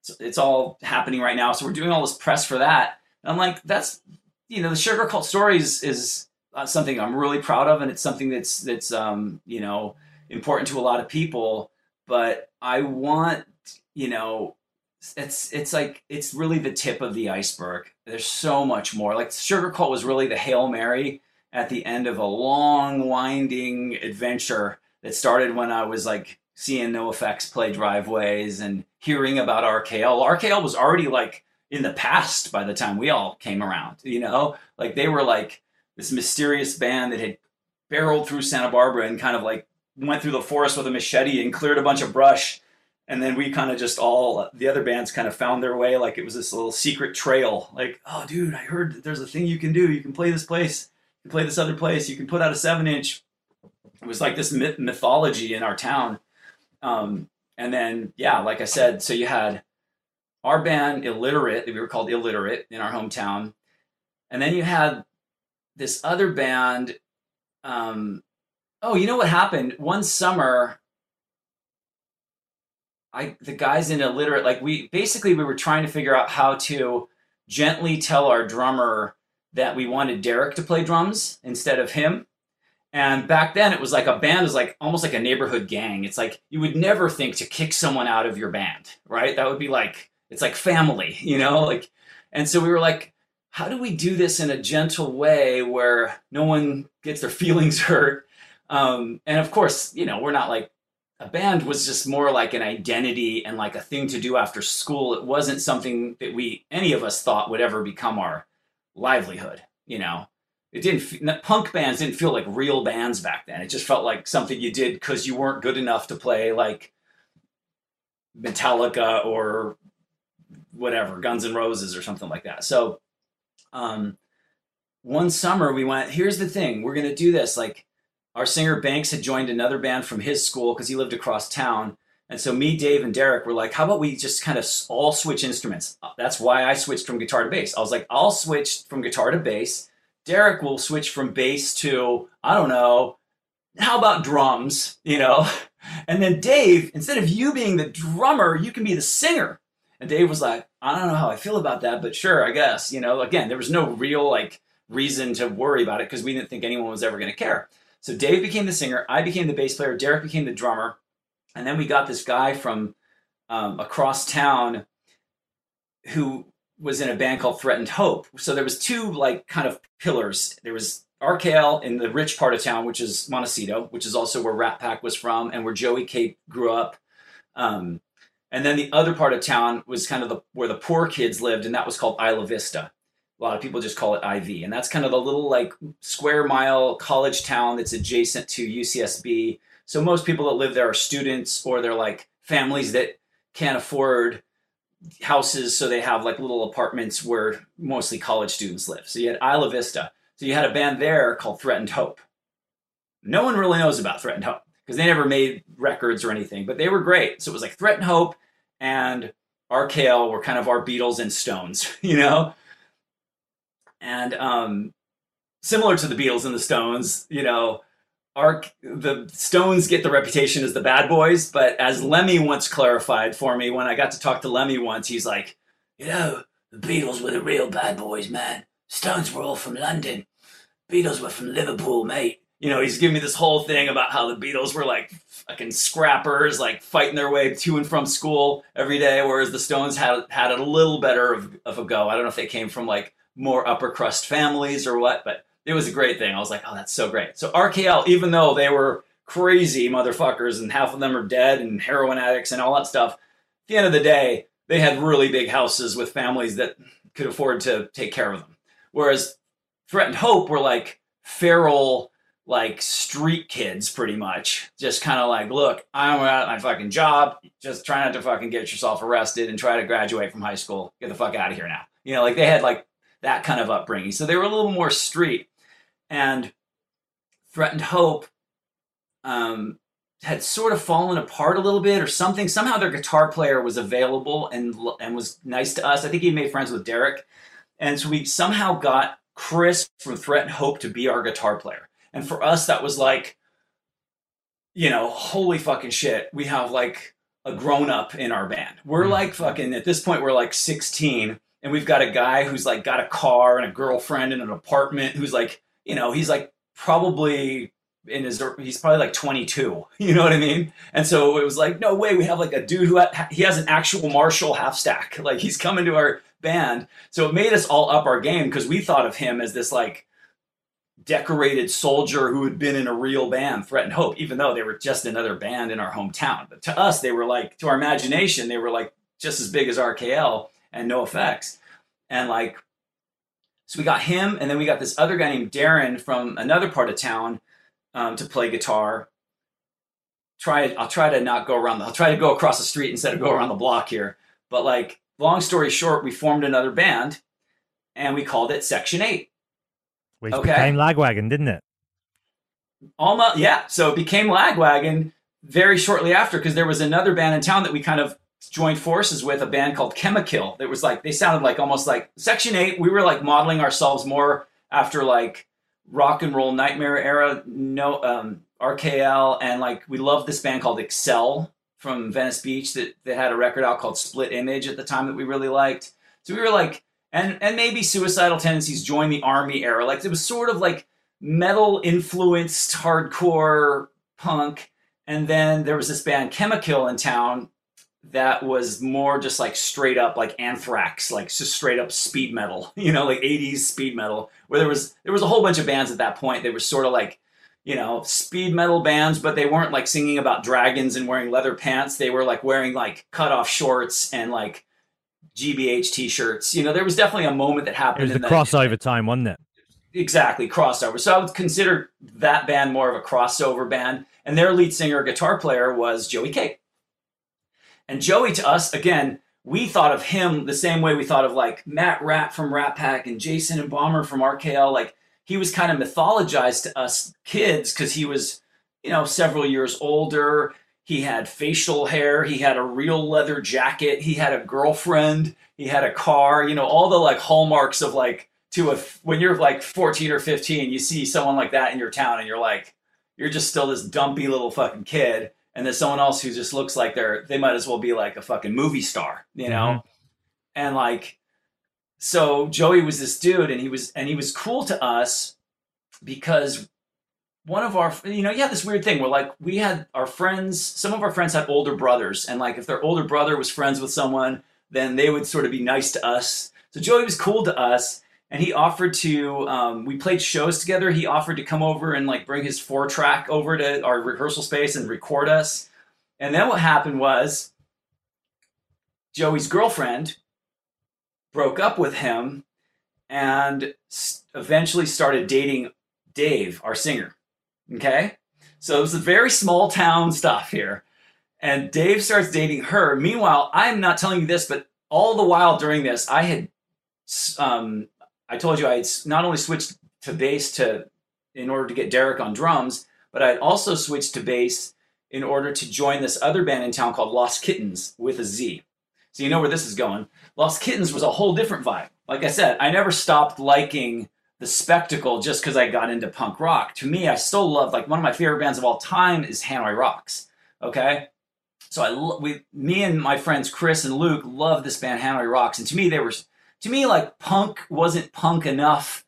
it's, it's, all happening right now. So we're doing all this press for that. And I'm like, that's you know, the Sugarcult stories is uh, something I'm really proud of, and it's something that's that's um, you know important to a lot of people. But I want you know it's it's like it's really the tip of the iceberg. There's so much more. Like Sugarcult was really the hail mary at the end of a long, winding adventure that started when I was like seeing NOFX play driveways and hearing about RKL. RKL was already like in the past by the time we all came around, you know? Like they were like this mysterious band that had barreled through Santa Barbara and kind of like went through the forest with a machete and cleared a bunch of brush. And then we kind of just all, the other bands kind of found their way like it was this little secret trail. Like, oh, dude, I heard that there's a thing you can do. You can play this place you can play this other place, you can put out a seven inch. It was like this myth- mythology in our town. Um, and then, yeah, like I said, so you had our band, Illiterate, we were called Illiterate in our hometown. And then you had this other band. Um, oh, you know what happened? One summer, I the guys in Illiterate, like we basically we were trying to figure out how to gently tell our drummer that we wanted Derek to play drums instead of him. And back then it was like a band is like almost like a neighborhood gang. It's like you would never think to kick someone out of your band, right? That would be like it's like family, you know? Like and so we were like how do we do this in a gentle way where no one gets their feelings hurt? Um, and of course, you know, we're not like a band was just more like an identity and like a thing to do after school. It wasn't something that we any of us thought would ever become our livelihood. You know, it didn't. Punk bands didn't feel like real bands back then. It just felt like something you did because you weren't good enough to play like Metallica or whatever, Guns N' Roses or something like that. So, um, one summer we went. Here's the thing: we're gonna do this. Like, our singer Banks had joined another band from his school because he lived across town and so me, Dave, and Derek were like, how about we just kind of all switch instruments? Uh, that's why I switched from guitar to bass. I was like, I'll switch from guitar to bass. Derek will switch from bass to, I don't know, how about drums? You know? And then Dave, instead of you being the drummer, you can be the singer. And Dave was like, I don't know how I feel about that, but sure, I guess. You know, again, there was no real like reason to worry about it because we didn't think anyone was ever going to care. So Dave became the singer, I became the bass player, Derek became the drummer, and then we got this guy from um, across town who was in a band called Threatened Hope. So there was two like kind of pillars. There was RKL in the rich part of town, which is Montecito, which is also where Rat Pack was from and where Joey Cape grew up. Um, and then the other part of town was kind of the, where the poor kids lived, and that was called Isla Vista. A lot of people just call it IV, and that's kind of the little like square mile college town that's adjacent to UCSB. So most people that live there are students or they're like families that can't afford houses, so they have like little apartments where mostly college students live. So you had Isla Vista. So you had a band there called Threatened Hope. No one really knows about Threatened Hope because they never made records or anything, but they were great. So it was like Threatened Hope and RKL were kind of our Beatles and Stones, you know? And um, similar to the Beatles and the Stones, you know, our, the Stones get the reputation as the bad boys, but as Lemmy once clarified for me when I got to talk to Lemmy once, he's like, you know, the Beatles were the real bad boys, man. Stones were all from London. Beatles were from Liverpool, mate. You know, he's giving me this whole thing about how the Beatles were like fucking scrappers, like fighting their way to and from school every day, whereas the Stones had had it a little better of, of a go. I don't know if they came from like more upper crust families or what, but it was a great thing. I was like, oh, that's so great. So RKL, even though they were crazy motherfuckers and half of them are dead and heroin addicts and all that stuff, at the end of the day, they had really big houses with families that could afford to take care of them. Whereas Threatened Hope were like feral, like street kids, pretty much. Just kind of like, look, I'm out of my fucking job. Just try not to fucking get yourself arrested and try to graduate from high school. Get the fuck out of here now. You know, like they had like that kind of upbringing. So they were a little more street. And Threatened Hope um, had sort of fallen apart a little bit or something. Somehow their guitar player was available and and was nice to us. I think he made friends with Derek. And so we somehow got Chris from Threatened Hope to be our guitar player. And for us, that was like, you know, holy fucking shit. We have like a grown up in our band. We're like fucking, at this point, we're like 16. And we've got a guy who's like got a car and a girlfriend and an apartment who's like, you know, he's like probably in his he's probably like 22 you know what i mean? And so it was like no way we have like a dude who ha- he has an actual marshall half stack. Like he's coming to our band. So it made us all up our game because we thought of him as this like decorated soldier who had been in a real band threatened hope even though they were just another band in our hometown. But to us they were like to our imagination they were like just as big as rkl and NOFX and like so we got him and then we got this other guy named darren from another part of town um, to play guitar. Try I'll try to not go around. The, I'll try to go across the street instead of go around the block here. But like, long story short, we formed another band, and we called it Section Eight. Which Okay. became Lagwagon, didn't it? Almost, yeah. So it became Lagwagon very shortly after because there was another band in town that we kind of joined forces with, a band called Chemikill. That was like they sounded like almost like Section Eight. We were like modeling ourselves more after like rock and roll nightmare era, no um, RKL, and like we loved this band called Excel from Venice Beach that, that had a record out called Split Image at the time that we really liked. So we were like, and and maybe Suicidal Tendencies joined the army era. Like it was sort of like metal influenced hardcore punk. And then there was this band Chemikill in town that was more just like straight up like anthrax like just straight up speed metal you know like 80s speed metal where there was there was a whole bunch of bands at that point they were sort of like you know speed metal bands but they weren't like singing about dragons and wearing leather pants they were like wearing like cut off shorts and like gbh t-shirts you know there was definitely a moment that happened It was the in the- crossover time, wasn't it? exactly crossover so i would consider that band more of a crossover band and their lead singer guitar player was joey Cape. And joey to us again we thought of him the same way we thought of like matt rat from rat pack and jason and bomber from rkl like he was kind of mythologized to us kids because he was you know several years older. He had facial hair. He had a real leather jacket. He had a girlfriend. He had a car you know all the like hallmarks of like to a when you're like 14 or 15 you see someone like that in your town and you're like you're just still this dumpy little fucking kid, and there's someone else who just looks like they're they might as well be like a fucking movie star, you know? Mm-hmm. And like, so Joey was this dude, and he was and he was cool to us because one of our you know you had this weird thing where like we had our friends some of our friends had older brothers and like if their older brother was friends with someone then they would sort of be nice to us so joey was cool to us and he offered to um, we played shows together he offered to come over and like bring his four track over to our rehearsal space and record us and then what happened was joey's girlfriend broke up with him and eventually started dating dave our singer Okay. So it was a very small town stuff here. And Dave starts dating her. Meanwhile, I'm not telling you this, but all the while during this, I had, um, I told you I not only switched to bass to, in order to get Derek on drums, but I had also switched to bass in order to join this other band in town called Lost Kittenz with a Z. So you know where this is going. Lost Kittenz was a whole different vibe. Like I said, I never stopped liking the spectacle just because I got into punk rock. To me, I still love like one of my favorite bands of all time is Hanoi Rocks. Okay, so I we me and my friends Chris and Luke love this band Hanoi Rocks, and to me they were to me like punk wasn't punk enough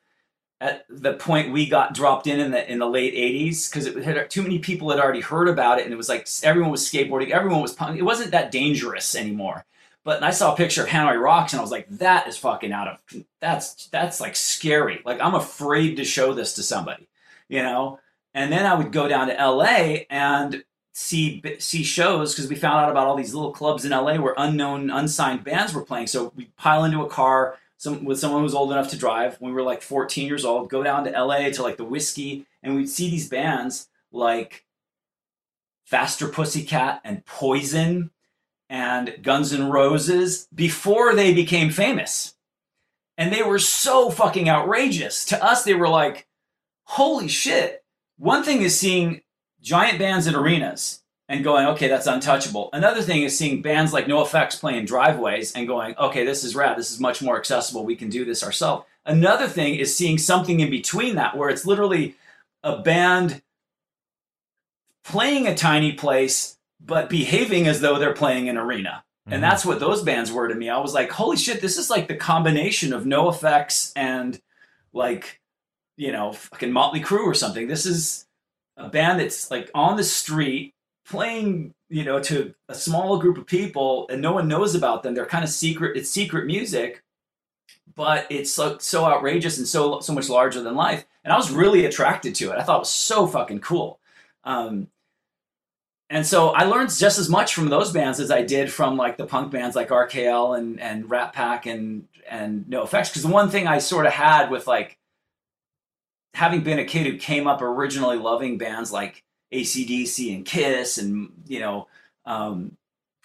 at the point we got dropped in in the in the late 80s because it had too many people had already heard about it and it was like everyone was skateboarding everyone was punk it wasn't that dangerous anymore but I saw a picture of Hanoi Rocks and I was like, that is fucking out of that's that's like scary. Like I'm afraid to show this to somebody, you know. And then I would go down to LA and see see shows because we found out about all these little clubs in LA where unknown unsigned bands were playing. So we pile into a car some with someone who's old enough to drive when we were like 14 years old, go down to LA to like the whiskey, and we'd see these bands like Faster Pussycat and Poison and Guns N' Roses before they became famous. And they were so fucking outrageous. To us, they were like, holy shit. One thing is seeing giant bands in arenas and going, okay, that's untouchable. Another thing is seeing bands like NOFX playing driveways and going, okay, this is rad. This is much more accessible. We can do this ourselves. Another thing is seeing something in between that where it's literally a band playing a tiny place but behaving as though they're playing an arena. Mm-hmm. And that's what those bands were to me. I was like, holy shit, this is like the combination of NOFX and like, you know, fucking Motley Crue or something. This is a band that's like on the street playing, you know, to a small group of people and no one knows about them. They're kind of secret, it's secret music, but it's so, so outrageous and so so much larger than life. And I was really attracted to it. I thought it was so fucking cool. Um, and so I learned just as much from those bands as I did from like the punk bands like RKL and and Rat Pack and and NOFX Because the one thing I sort of had with like having been a kid who came up originally loving bands like ACDC and Kiss and you know um,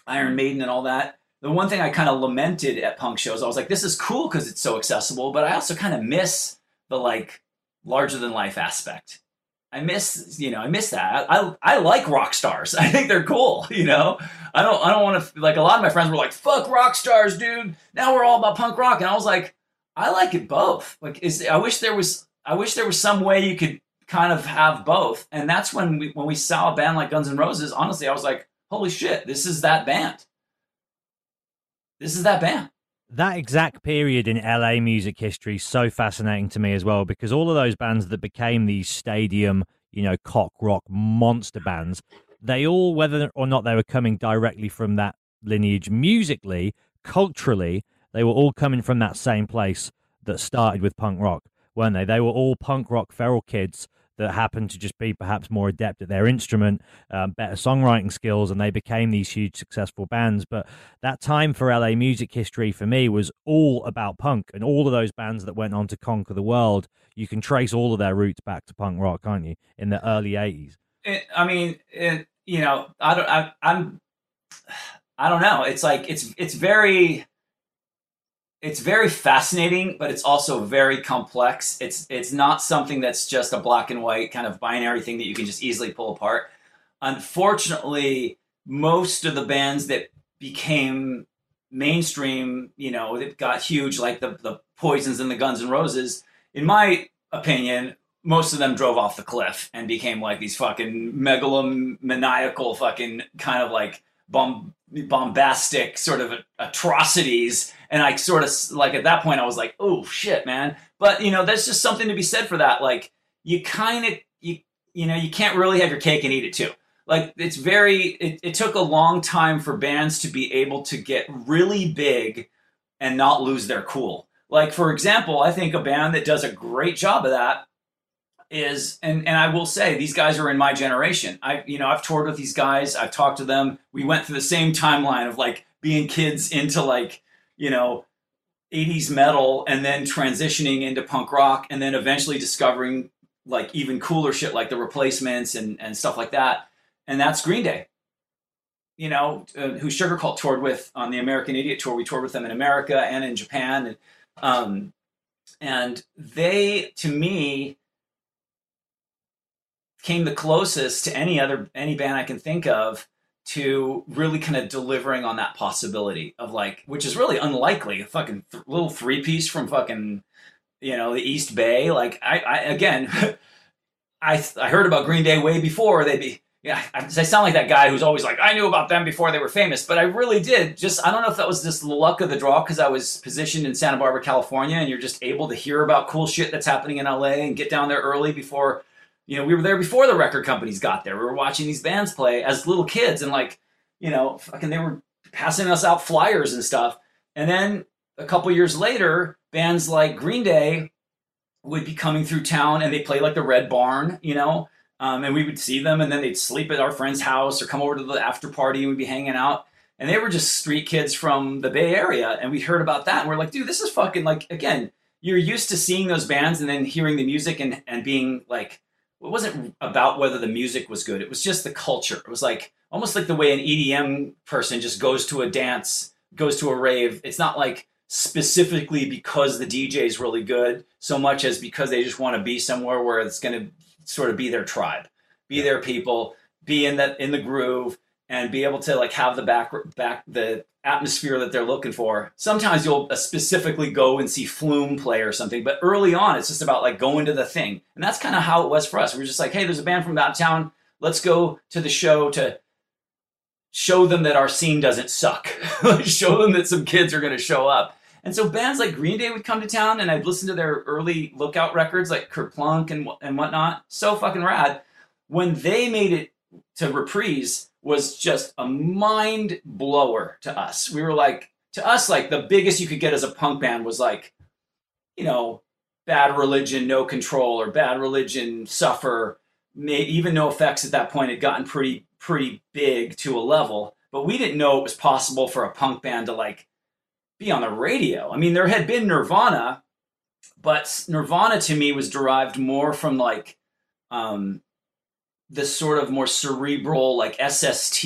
Iron Maiden and all that. The one thing I kind of lamented at punk shows, I was like, this is cool because it's so accessible, but I also kind of miss the like larger than life aspect. I miss, you know, I miss that. I, I, I like rock stars. I think they're cool. You know, I don't I don't want to like a lot of my friends were like, "Fuck rock stars, dude." Now we're all about punk rock, and I was like, I like it both. Like, is I wish there was I wish there was some way you could kind of have both. And that's when we when we saw a band like Guns N' Roses. Honestly, I was like, holy shit, this is that band. This is that band that exact period in LA music history is so fascinating to me as well because all of those bands that became these stadium, you know, cock rock monster bands, they all, whether or not they were coming directly from that lineage musically, culturally, they were all coming from that same place that started with punk rock, weren't they? They were all punk rock feral kids that happened to just be perhaps more adept at their instrument, um, better songwriting skills, and they became these huge successful bands. But that time for LA music history for me was all about punk, and all of those bands that went on to conquer the world, you can trace all of their roots back to punk rock, can't you? In the early '80s. I mean, it, you know, I don't, I, I'm, I don't know. It's like it's it's very it's very fascinating, but it's also very complex. It's it's not something that's just a black and white kind of binary thing that you can just easily pull apart. Unfortunately, most of the bands that became mainstream, you know, that got huge, like the the Poisons and the Guns and Roses, in my opinion, most of them drove off the cliff and became like these fucking megalomaniacal fucking kind of like bomb bombastic sort of atrocities. And i sort of like at that point i was like oh shit man. But you know there's just something to be said for that. Like you kind of you you know you can't really have your cake and eat it too. Like it's very it, it took a long time for bands to be able to get really big and not lose their cool. Like for example i think a band that does a great job of that is and and I will say these guys are in my generation. I you know I've toured with these guys. I've talked to them. We went through the same timeline of like being kids into like you know 80s metal and then transitioning into punk rock and then eventually discovering like even cooler shit like the replacements and and stuff like that. And that's Green Day. You know, uh, who Sugarcult toured with on the American Idiot tour. We toured with them in America and in Japan and um and they to me came the closest to any other any band I can think of to really kind of delivering on that possibility of like, which is really unlikely. A fucking th- little three piece from fucking, you know, the East Bay. Like I, I again, I I heard about Green Day way before they be. Yeah, I, I sound like that guy who's always like, I knew about them before they were famous, but I really did. Just I don't know if that was just luck of the draw because I was positioned in Santa Barbara, California, and you're just able to hear about cool shit that's happening in LA and get down there early before you know, we were there before the record companies got there. We were watching these bands play as little kids and like, you know, fucking they were passing us out flyers and stuff. And then a couple years later, bands like Green Day would be coming through town and they play like the Red Barn, you know, um, and we would see them and then they'd sleep at our friend's house or come over to the after party and we'd be hanging out. And they were just street kids from the Bay Area. And we heard about that and we're like, dude, this is fucking like, again, you're used to seeing those bands and then hearing the music and, and being like, it wasn't about whether the music was good. It was just the culture. It was like almost like the way an EDM person just goes to a dance, goes to a rave. It's not like specifically because the DJ is really good, so much as because they just want to be somewhere where it's going to sort of be their tribe, be their people, be in that in the groove, and be able to like have the back back the atmosphere that they're looking for. Sometimes you'll uh, specifically go and see Flume play or something, but early on it's just about like going to the thing. And that's kind of how it was for us. We were just like, hey, there's a band from out town. Let's go to the show to show them that our scene doesn't suck. show them that some kids are going to show up. And so bands like Green Day would come to town, and I'd listen to their early Lookout records, like Kerplunk and and whatnot. So fucking rad. When they made it to Reprise, was just a mind blower to us. We were like, to us, like the biggest you could get as a punk band was like, you know, Bad Religion, No Control, or Bad Religion, Suffer. Even NOFX at that point had gotten pretty pretty big to a level, but we didn't know it was possible for a punk band to like be on the radio. I mean, there had been Nirvana, but Nirvana to me was derived more from like um, this sort of more cerebral, like SST,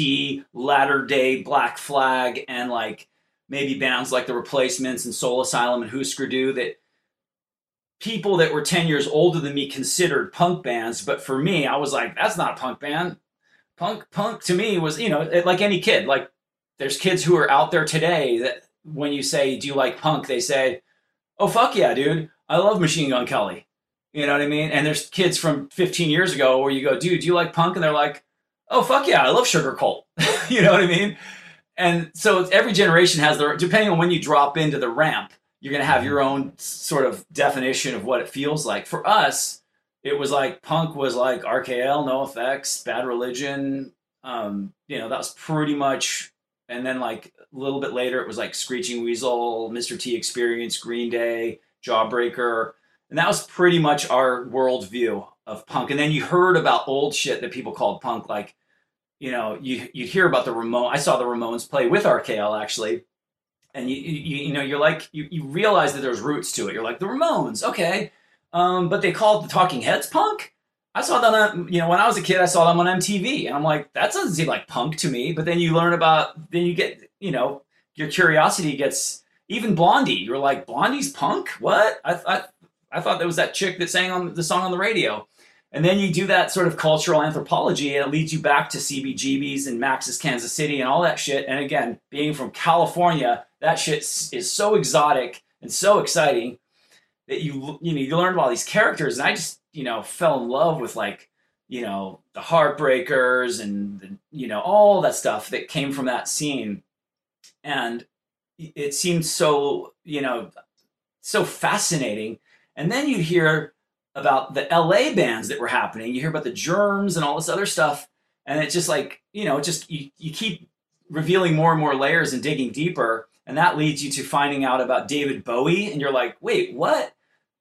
latter day Black Flag, and like maybe bands like the Replacements and Soul Asylum and Husker Du that people that were 10 years older than me considered punk bands. But for me, I was like, that's not a punk band. Punk, punk to me was, you know, like any kid. Like there's kids who are out there today that when you say, do you like punk? They say, oh, fuck yeah, dude. I love Machine Gun Kelly. You know what I mean? And there's kids from 15 years ago where you go, dude, do you like punk? And they're like, oh, fuck yeah, I love Sugar Sugarcult. you know what I mean? And so every generation has their, depending on when you drop into the ramp, you're going to have your own sort of definition of what it feels like. For us, it was like punk was like RKL, NOFX, Bad Religion. Um, you know, that was pretty much, and then like a little bit later, it was like Screeching Weasel, Mr. T Experience, Green Day, Jawbreaker and that was pretty much our worldview of punk. And then you heard about old shit that people called punk, like, you know, you you'd hear about the Ramones. I saw the Ramones play with RKL actually, and you you, you know you're like you, you realize that there's roots to it. You're like the Ramones, okay, um, but they called the Talking Heads punk. I saw them you know, when I was a kid, I saw them on MTV, and I'm like, that doesn't seem like punk to me. But then you learn about, then you get, you know, your curiosity gets even Blondie. You're like, Blondie's punk? What? I, I I thought that was that chick that sang on the song on the radio. And then you do that sort of cultural anthropology, and it leads you back to CBGBs and Max's Kansas City and all that shit. And again, being from California, that shit is so exotic and so exciting that you you know you learn about these characters. And I just you know, fell in love with like, you know, the Heartbreakers and the, you know all that stuff that came from that scene, and it seemed so you know so fascinating. And then you hear about the LA bands that were happening. You hear about the germs and all this other stuff. And it's just like, you know, just you, you keep revealing more and more layers and digging deeper. And that leads you to finding out about David Bowie. And you're like, wait, what?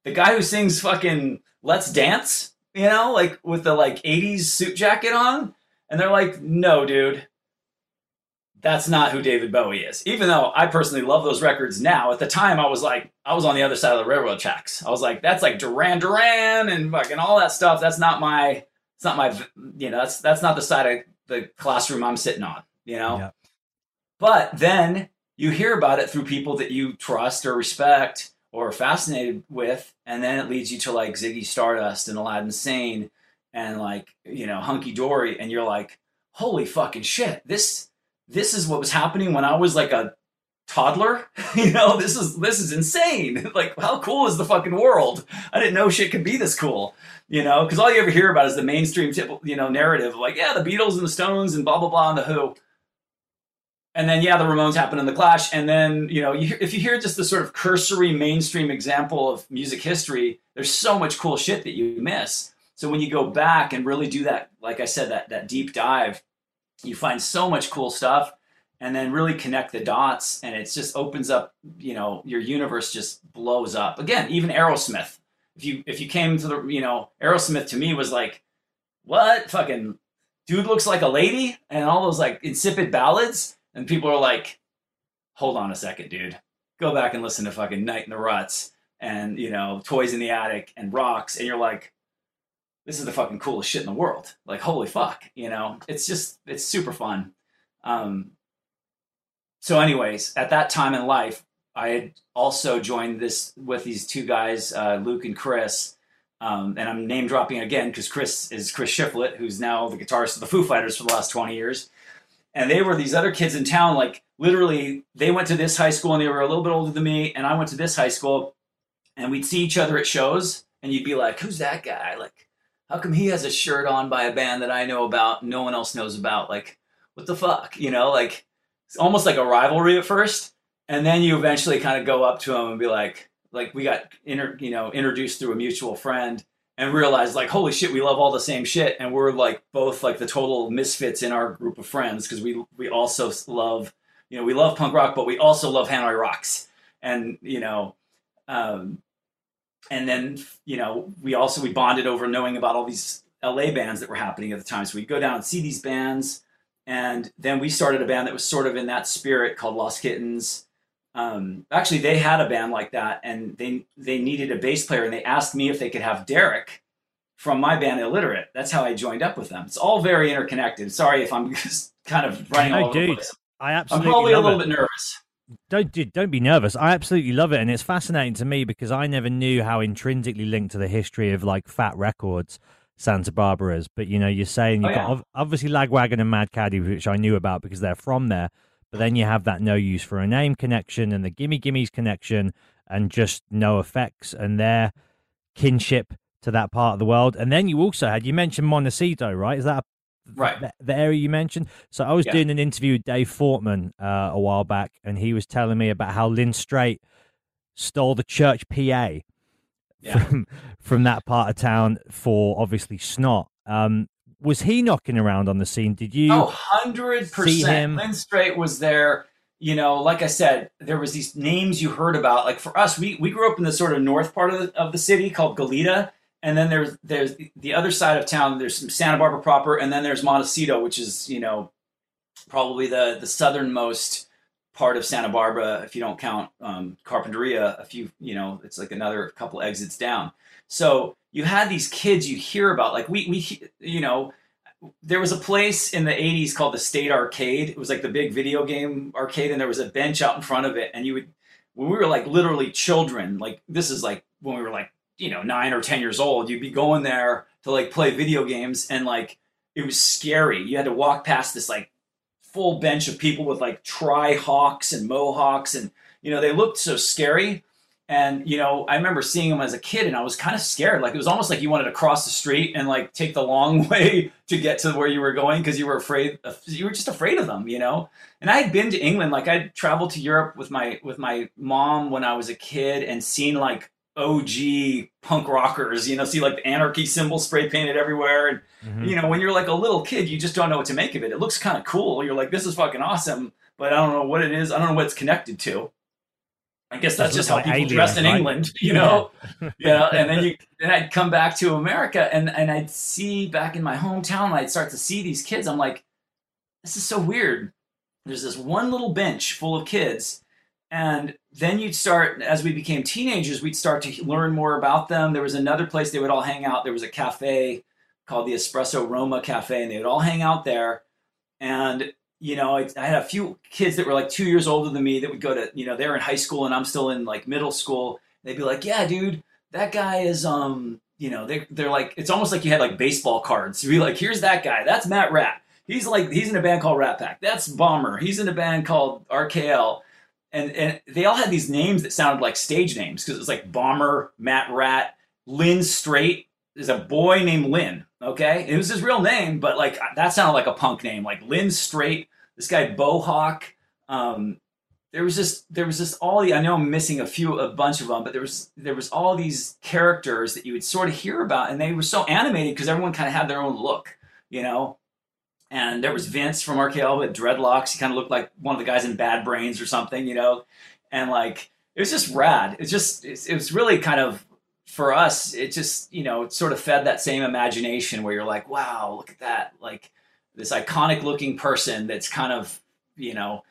The guy who sings fucking Let's Dance, you know, like with the like 80s suit jacket on? And they're like, no, dude, that's not who David Bowie is. Even though I personally love those records now, at the time I was like, I was on the other side of the railroad tracks. I was like, that's like Duran Duran and fucking all that stuff. That's not my, it's not my, you know, that's that's not the side of the classroom I'm sitting on, you know. Yeah. But then you hear about it through people that you trust or respect or are fascinated with, and then it leads you to like Ziggy Stardust and Aladdin Sane and like you know Hunky Dory, and you're like, holy fucking shit, this this is what was happening when I was like a toddler. you know, this is this is insane. like, how cool is the fucking world? I didn't know shit could be this cool. You know, because all you ever hear about is the mainstream, you know, narrative like, yeah, the Beatles and the Stones and blah blah blah and the Who. And then yeah, the Ramones happened in the Clash, and then you know, you, if you hear just the sort of cursory mainstream example of music history, there's so much cool shit that you miss. So when you go back and really do that, like I said, that that deep dive, you find so much cool stuff and then really connect the dots and it just opens up you know your universe just blows up. Again even aerosmith. If you if you came to the you know aerosmith to me was like what? Fucking dude looks like a lady? And all those like insipid ballads. And people are like hold on a second dude. Go back and listen to fucking night in the ruts and you know toys in the attic and rocks. And you're like this is the fucking coolest shit in the world. Like, holy fuck, you know, it's just, it's super fun. Um, so, anyways, at that time in life, I had also joined this with these two guys, uh, Luke and Chris. Um, and I'm name dropping again because Chris is Chris Shiflett, who's now the guitarist of the Foo Fighters for the last 20 years. And they were these other kids in town, like literally, they went to this high school and they were a little bit older than me, and I went to this high school, and we'd see each other at shows, and you'd be like, "Who's that guy?" Like, how come he has a shirt on by a band that I know about, no one else knows about? Like, what the fuck? You know, like it's almost like a rivalry at first, and then you eventually kind of go up to him and be like, like we got inter, you know, introduced through a mutual friend and realized like, holy shit, we love all the same shit, and we're like both like the total misfits in our group of friends because we we also love, you know, we love punk rock, but we also love Hanoi Rocks, and you know. Um, and then you know we also we bonded over knowing about all these LA bands that were happening at the time. So we'd go down and see these bands, and then we started a band that was sort of in that spirit called Lost Kittenz. Um, actually, they had a band like that, and they they needed a bass player, and they asked me if they could have Derek from my band Illiterate. That's how I joined up with them. It's all very interconnected. Sorry if I'm just kind of running all No, over the place. I absolutely I'm probably a little it. bit nervous. Don't dude, don't be nervous. I absolutely love it, and it's fascinating to me because I never knew how intrinsically linked to the history of like Fat Wreck Chords, Santa Barbara is. But you know, you're saying you've Oh, got yeah. obviously Lagwagon and Mad Caddy, which I knew about because they're from there. But then you have that no use for a name connection and the Gimme Gimmes connection, and just NOFX and their kinship to that part of the world. And then you also had you mentioned Montecito, right? Is that a Right. the, the area you mentioned. So I was Yeah. doing an interview with Dave Fortman uh, a while back, and he was telling me about how Lynn Strait stole the church PA Yeah. from from that part of town for obviously snot. Um, was he knocking around on the scene? Did you? Oh, 100 see him? percent. Lynn Strait was there. You know, like I said, there was these names you heard about. Like for us, we we grew up in the sort of north part of the, of the city called Goleta, and then there's there's the other side of town. There's some Santa Barbara proper, and then there's Montecito, which is you know probably the the southernmost part of Santa Barbara if you don't count um, Carpinteria. A few, you know, it's like another couple exits down. So you had these kids you hear about, like we we you know there was a place in the 80s called the State Arcade. It was like the big video game arcade, and there was a bench out in front of it. And you would, when we were like literally children, like this is like when we were like, you know, nine or 10 years old, you'd be going there to like play video games. And like, it was scary. You had to walk past this like full bench of people with like tri hawks and mohawks. And, you know, they looked so scary. And you know, I remember seeing them as a kid, and I was kind of scared. Like it was almost like you wanted to cross the street and like take the long way to get to where you were going because you were afraid. Of, you were just afraid of them, you know. And I had been to England, like I traveled to Europe with my with my mom when I was a kid, and seen like OG punk rockers, you know, see like the anarchy symbol spray painted everywhere. And, Mm-hmm. you know, when you're like a little kid, you just don't know what to make of it. It looks kind of cool. You're like, this is fucking awesome, but I don't know what it is. I don't know what it's connected to. I guess that's just how like people dress in right? England, you know? yeah. And then you, then I'd come back to America and, and I'd see back in my hometown, I'd start to see these kids. I'm like, this is so weird. There's this one little bench full of kids and then you'd start as we became teenagers we'd start to learn more about them. There was another place they would all hang out. There was a cafe called the espresso roma cafe and they would all hang out there. And you know I, had a few kids that were like two years older than me that would go to you know they're in high school and i'm still in like middle school. They'd be like yeah dude that guy is um you know they, they're like it's almost like you had like baseball cards. You'd be like here's that guy. That's matt rat he's like he's in a band called rat pack. That's bomber. He's in a band called rkl and and they all had these names that sounded like stage names because it was like Bomber, Matt Rat, Lynn Strait. There's a boy named Lynn. Okay, it was his real name, but like that sounded like a punk name, like Lynn Strait. This guy Bohawk. Um, there was just there was just all the I know I'm missing a few a bunch of them, but there was there was all these characters that you would sort of hear about, and they were so animated because everyone kind of had their own look, you know. And there was Vince from RKL with dreadlocks. He kind of looked like one of the guys in Bad Brains or something, you know. And like it was just rad. It's just it was really kind of for us. It just you know it sort of fed that same imagination where you're like, wow, look at that, like this iconic looking person that's kind of you know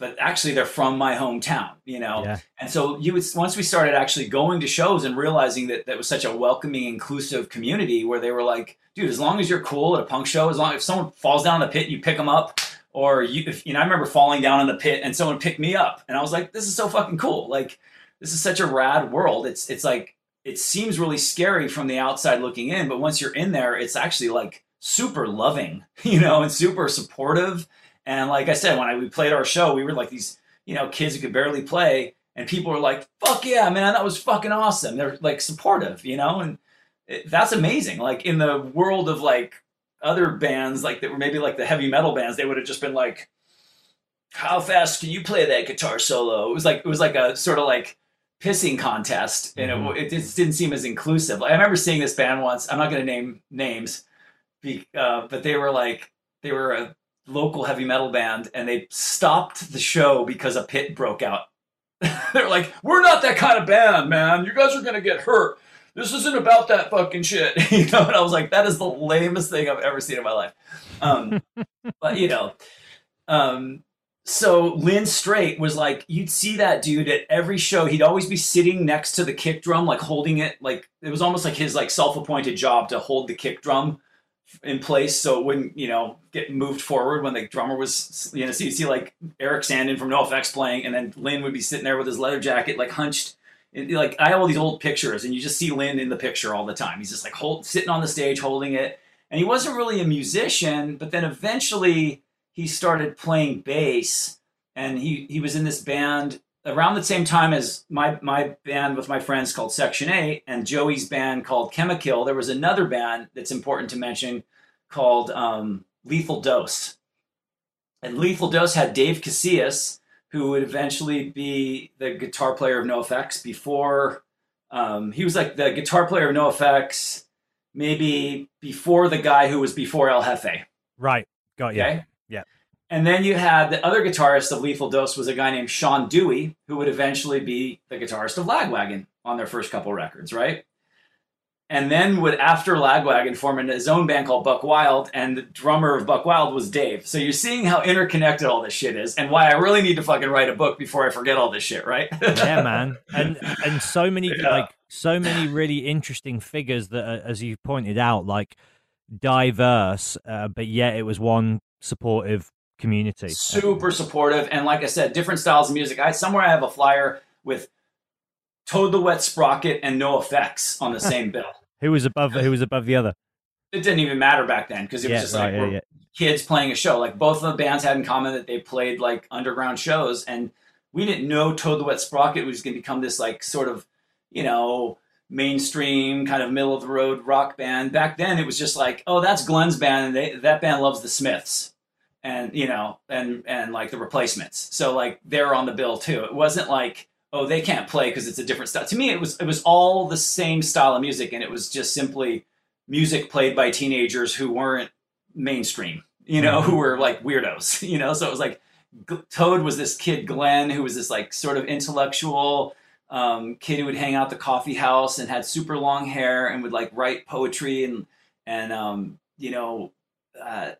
but actually they're from my hometown, you know. Yeah. And so you would once we started actually going to shows and realizing that that was such a welcoming, inclusive community where they were like, dude, as long as you're cool at a punk show, as long as if someone falls down in the pit, you pick them up, or you, if, you know, I remember falling down in the pit and someone picked me up, and I was like, this is so fucking cool. Like, this is such a rad world. It's it's like it seems really scary from the outside looking in, but once you're in there, it's actually like super loving, you know, and super supportive. And like I said, when I, we played our show, we were like these, you know, kids who could barely play, and people were like, "Fuck yeah, man, that was fucking awesome." They're like supportive, you know, and it, that's amazing. Like in the world of like other bands, like that were maybe like the heavy metal bands, they would have just been like, "How fast can you play that guitar solo?" It was like it was like a sort of like pissing contest, and Mhm. it, it just didn't seem as inclusive. Like, I remember seeing this band once. I'm not going to name names, be, uh, but they were like they were a local heavy metal band, and they stopped the show because a pit broke out. They're like, "We're not that kind of band, man. You guys are going to get hurt." This isn't about that fucking shit, you know. And I was like, "That is the lamest thing I've ever seen in my life." Um, but you know, um, so Lynn Strait was like, you'd see that dude at every show. He'd always be sitting next to the kick drum, like holding it, like it was almost like his like self-appointed job to hold the kick drum in place so it wouldn't, you know, get moved forward when the drummer was, you know, so you see like Eric Sandin from NoFX playing, and then Lynn would be sitting there with his leather jacket, like hunched. Like I have all these old pictures, and you just see Lynn in the picture all the time. He's just like hold, sitting on the stage, holding it, and he wasn't really a musician. But then eventually, he started playing bass and he he was in this band around the same time as my my band with my friends called Section 8 and Joey's band called Chemikill there was another band that's important to mention called um, Lethal Dose and Lethal Dose had Dave Casillas who would eventually be the guitar player of NoFX before um, he was like the guitar player of NoFX maybe before the guy who was before El Hefe Right. Got you. Okay. Yeah. And then you had the other guitarist of Lethal Dose was a guy named Shawn Dewey, who would eventually be the guitarist of Lagwagon on their first couple records, right? And then would after Lagwagon form his own band called Buck Wild, and the drummer of Buck Wild was Dave. So you're seeing how interconnected all this shit is, and why I really need to fucking write a book before I forget all this shit, right? yeah, man, and and so many Yeah. like so many really interesting figures that, are, as you pointed out, like diverse, uh, but yet it was one supportive community. super supportive and like i said different styles of music i somewhere i have a flyer with toad the wet sprocket and NOFX on the same bill Who was above? Who was above the other? it didn't even matter back then because it was just right, like yeah, yeah. kids playing a show like both of the bands had in common that they played like underground shows and we didn't know Toad the Wet Sprocket was going to become this like sort of, you know, mainstream kind of middle of the road rock band. Back then, it was just like, oh, that's Glen's band, and they, that band loves the Smiths, and you know, and and like the Replacements. So like they're on the bill too. It wasn't like, oh, they can't play because it's a different style. To me, it was it was all the same style of music, and it was just simply music played by teenagers who weren't mainstream, you know, who were like weirdos, you know. So it was like Toad was this kid Glen who was this like sort of intellectual um, kid who would hang out the coffee house and had super long hair and would like write poetry and and um, you know uh,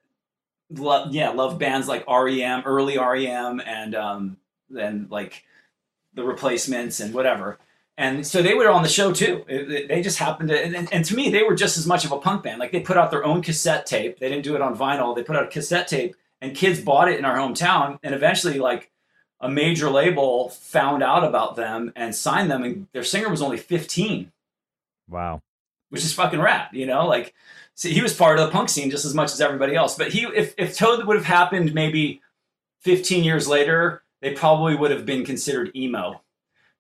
yeah love bands like REM early REM and um, then like the replacements and whatever. And so they were on the show too. It- it- they just happened to and, and to me they were just as much of a punk band. Like they put out their own cassette tape. They didn't do it on vinyl. They put out a cassette tape and kids bought it in our hometown. And eventually like a major label found out about them and signed them and their singer was only 15 Wow. Which is fucking rad you know? Like see, he was part of the punk scene just as much as everybody else. But he if, if toad would have happened maybe 15 years later they probably would have been considered emo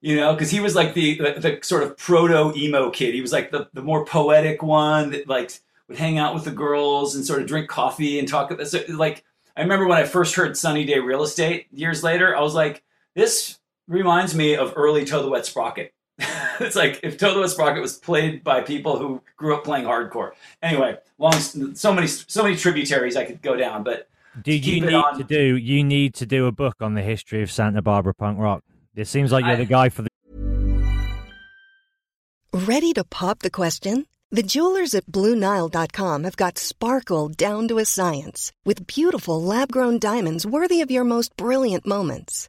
you know? Because he was like the, the the sort of proto emo kid. He was like the, the more poetic one that like would hang out with the girls and sort of drink coffee and talk about, so, like i remember when i first heard sunny day real estate years later i was like this reminds me of early toad the wet sprocket it's like if toad the sprocket was played by people who grew up playing hardcore anyway long so many so many tributaries i could go down but Do you need on- to do? You need to do a book on the history of Santa Barbara punk rock. It seems like you're I- the guy for the. Ready to pop the question? The jewelers at BlueNile.com have got sparkle down to a science with beautiful lab grown diamonds worthy of your most brilliant moments.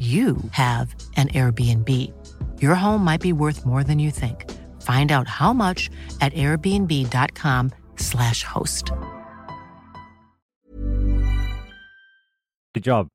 you have an Airbnb. Your home might be worth more than you think. Find out how much at airbnb.com/slash host. Good job.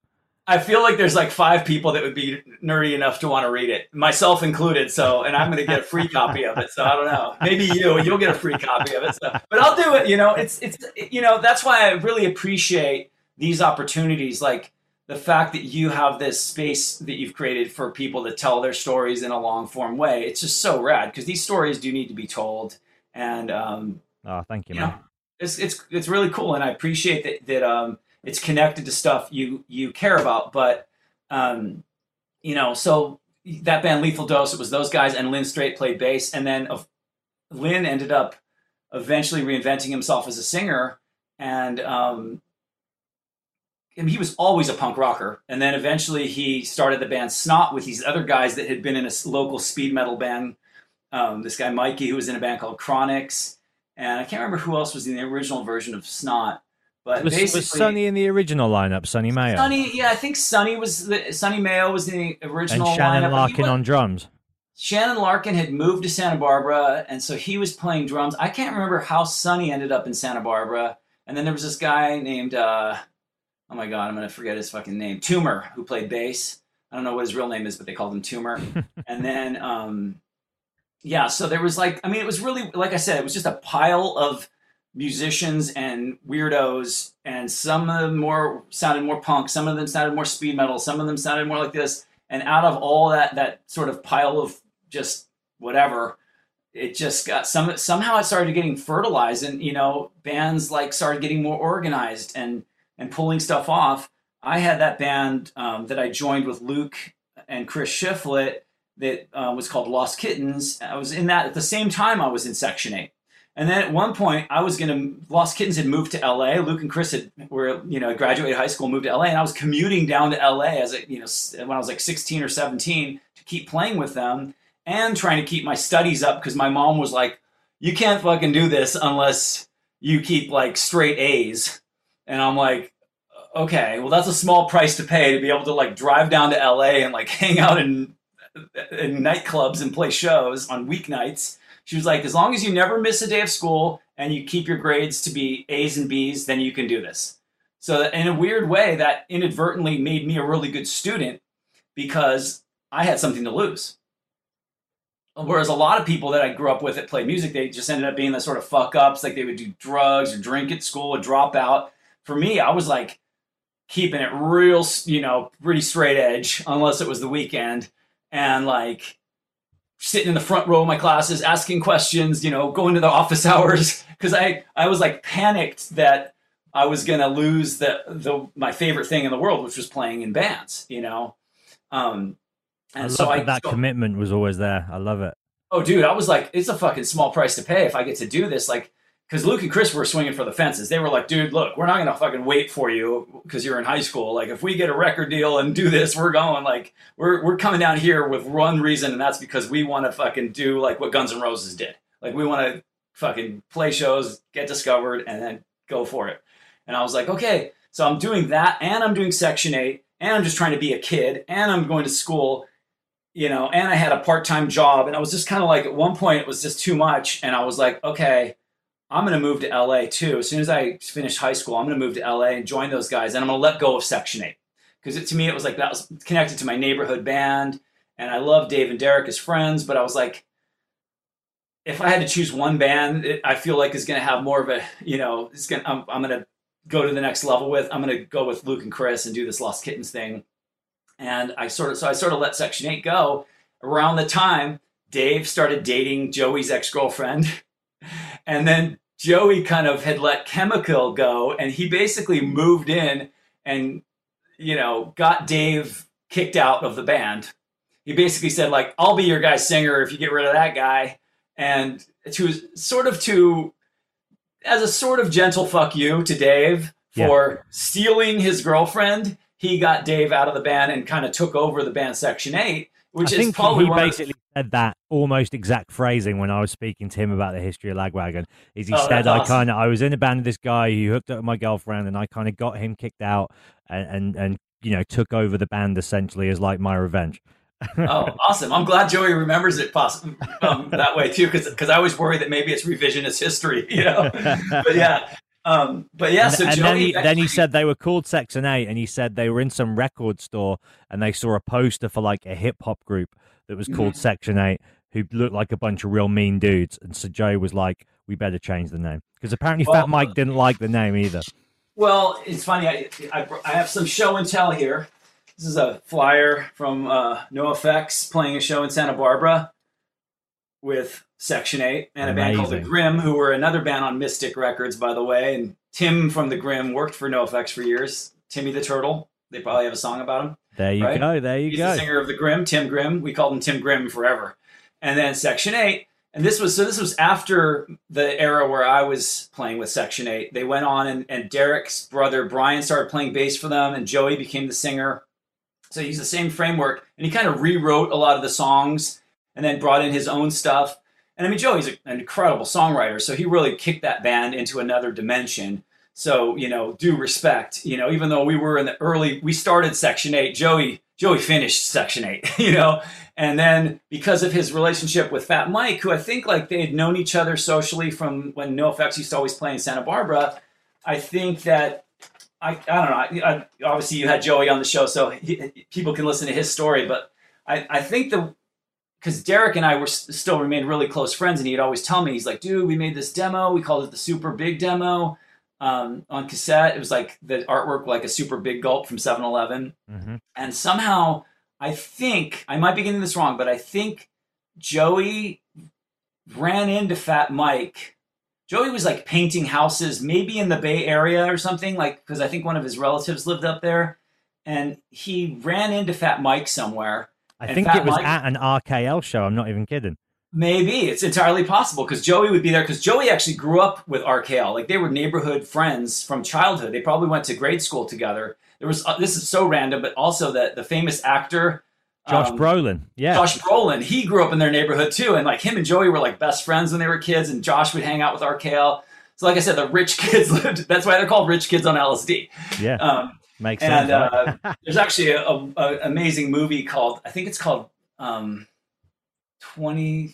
I feel like there's like five people that would be nerdy enough to want to read it, myself included. So, and I'm going to get a free copy of it. So I don't know. Maybe you, you'll get a free copy of it. So, but I'll do it. You know, it's it's you know that's why I really appreciate these opportunities, like the fact that you have this space that you've created for people to tell their stories in a long form way. It's just so rad because these stories do need to be told, and um, Oh, thank you, you man. know, it's it's it's really cool, and I appreciate that that um it's connected to stuff you you care about. But um, you know, so that band Lethal Dose, it was those guys, and Lynn Strait played bass, and then of Lynn ended up eventually reinventing himself as a singer, and um, and he was always a punk rocker. And then eventually he started the band Snot with these other guys that had been in a local speed metal band. Um, this guy Mikey, who was in a band called Chronics, and I can't remember who else was in the original version of Snot. But Was, basically, was Sonny in the original lineup? Sonny Mayo Sonny, yeah, I think Sonny was the Sonny Mayo was in the and original Shannon lineup. Larkin on drums. Shannon Larkin had moved to Santa Barbara, and so he was playing drums. I can't remember how Sonny ended up in Santa Barbara. And then there was this guy named, uh, oh my god, I'm gonna forget his fucking name, Tumor, who played bass. I don't know what his real name is, but they called him Tumor. and then, um, yeah, so there was like, I mean, it was really, like I said, it was just a pile of musicians and weirdos, and some of them more sounded more punk, some of them sounded more speed metal, some of them sounded more like this. And out of all that that sort of pile of just whatever, it just got some somehow it started getting fertilized, and you know bands like started getting more organized and and pulling stuff off. I had that band um, that I joined with Luke and Chris Shiflett that uh, was called Lost Kittenz. I was in that at the same time I was in Section 8. And then at one point, I was going to, Lost Kittenz had moved to LA. Luke and Chris had, were, you know, graduated high school, moved to LA, and I was commuting down to LA as a, you know, when I was like 16 or 17 to keep playing with them and trying to keep my studies up because my mom was like, you can't fucking do this unless you keep like straight A's. And I'm like, okay, well, that's a small price to pay to be able to like drive down to LA and like hang out in, in nightclubs and play shows on weeknights she was like, as long as you never miss a day of school and you keep your grades to be A's and B's, then you can do this. So, in a weird way, that inadvertently made me a really good student because I had something to lose. Whereas a lot of people that I grew up with that played music, they just ended up being the sort of fuck ups, like they would do drugs or drink at school or drop out. For me, I was like keeping it real, you know, pretty straight edge, unless it was the weekend. And like, sitting in the front row of my classes, asking questions, you know, going to the office hours because I I was like panicked that I was gonna lose the the my favorite thing in the world, which was playing in bands, you know. Um, and I so I, that so, commitment was always there. I love it. Oh, dude, I was like, it's a fucking small price to pay if I get to do this. Like, because Luke and Chris were swinging for the fences. They were like, dude, look, we're not going to fucking wait for you because you're in high school. Like, if we get a record deal and do this, we're going. Like, we're, we're coming down here with one reason, and that's because we want to fucking do like what Guns N' Roses did. Like, we want to fucking play shows, get discovered, and then go for it. And I was like, okay. So I'm doing that, and I'm doing Section 8, and I'm just trying to be a kid, and I'm going to school, you know, and I had a part time job. And I was just kind of like, at one point, it was just too much. And I was like, okay I'm going to move to LA too. As soon as I finish high school, I'm going to move to LA and join those guys. And I'm going to let go of Section 8. Because to me, it was like that was connected to my neighborhood band. And I love Dave and Derek as friends. But I was like, if I had to choose one band, it, I feel like is going to have more of a, you know, it's going I'm, I'm going to go to the next level with. I'm going to go with Luke and Chris and do this Lost Kittenz thing. And I sort of, so I sort of let Section 8 go. Around the time, Dave started dating Joey's ex girlfriend. And then Joey kind of had let Chemical go, and he basically moved in and, you know, got Dave kicked out of the band. He basically said, like, I'll be your guy's singer if you get rid of that guy. And to sort of to, as a sort of gentle fuck you to Dave for yeah. stealing his girlfriend, he got Dave out of the band and kind of took over the band Section 8 which I is think he basically said that almost exact phrasing when I was speaking to him about the history of Lagwagon. Is he oh, said I kind of I was in a band with this guy who hooked up with my girlfriend, and I kind of got him kicked out, and, and and you know took over the band essentially as like my revenge. oh, awesome! I'm glad Joey remembers it possibly um, that way too, because because I always worry that maybe it's revisionist history, you know. but yeah, um, but yeah, so and, then, he, then he said they were called Section Eight, and he said they were in some record store and they saw a poster for like a hip hop group that was called mm-hmm. Section Eight, who looked like a bunch of real mean dudes. And so Joey was like, "We better change the name," because apparently well, Fat Mike didn't like the name either. Well, it's funny. I, I, I have some show and tell here. This is a flyer from uh, NOFX playing a show in Santa Barbara with Section 8 and Amazing. a band called The Grim, who were another band on Mystic Records, by the way. And Tim from The Grim worked for NOFX for years. Timmy the Turtle. They probably have a song about him. There you right? go. There you He's go. the singer of The Grim, Tim Grim. We called him Tim Grim forever. And then Section 8. And this was so this was after the era where I was playing with Section 8. They went on and, and Derek's brother Brian started playing bass for them and Joey became the singer. So he used the same framework and he kind of rewrote a lot of the songs and then brought in his own stuff. And I mean, Joey's an incredible songwriter, so he really kicked that band into another dimension. So you know, due respect. You know, even though we were in the early, we started Section Eight. Joey Joey finished Section Eight. You know, and then because of his relationship with Fat Mike, who I think like they had known each other socially from when NOFX used to always play in Santa Barbara, I think that I I don't know. I, I, obviously, you had Joey on the show, so he, people can listen to his story. But I I think the because Derek and I were still remained really close friends, and he'd always tell me, he's like, dude, we made this demo. We called it the Super Big Demo um, on cassette. It was like the artwork, like a super big gulp from 7 Eleven. Mhm. And somehow, I think, I might be getting this wrong, but I think Joey ran into Fat Mike. Joey was like painting houses, maybe in the Bay Area or something, like, because I think one of his relatives lived up there. And he ran into Fat Mike somewhere. I And think Fat it was Mike- at an RKL show. I'm not even kidding. Maybe it's entirely possible because Joey would be there because Joey actually grew up with RKL. Like they were neighborhood friends from childhood. They probably went to grade school together. There was uh, this is so random, but also that the famous actor Josh um, Brolin. Yeah. Josh Brolin, he grew up in their neighborhood too, and like him and Joey were like best friends when they were kids, and Josh would hang out with RKL. So like I said, the rich kids lived. That's why they're called rich kids on LSD. yeah. Um, Makes and sense. uh, there's actually a, a, a amazing movie called I think it's called um, 21st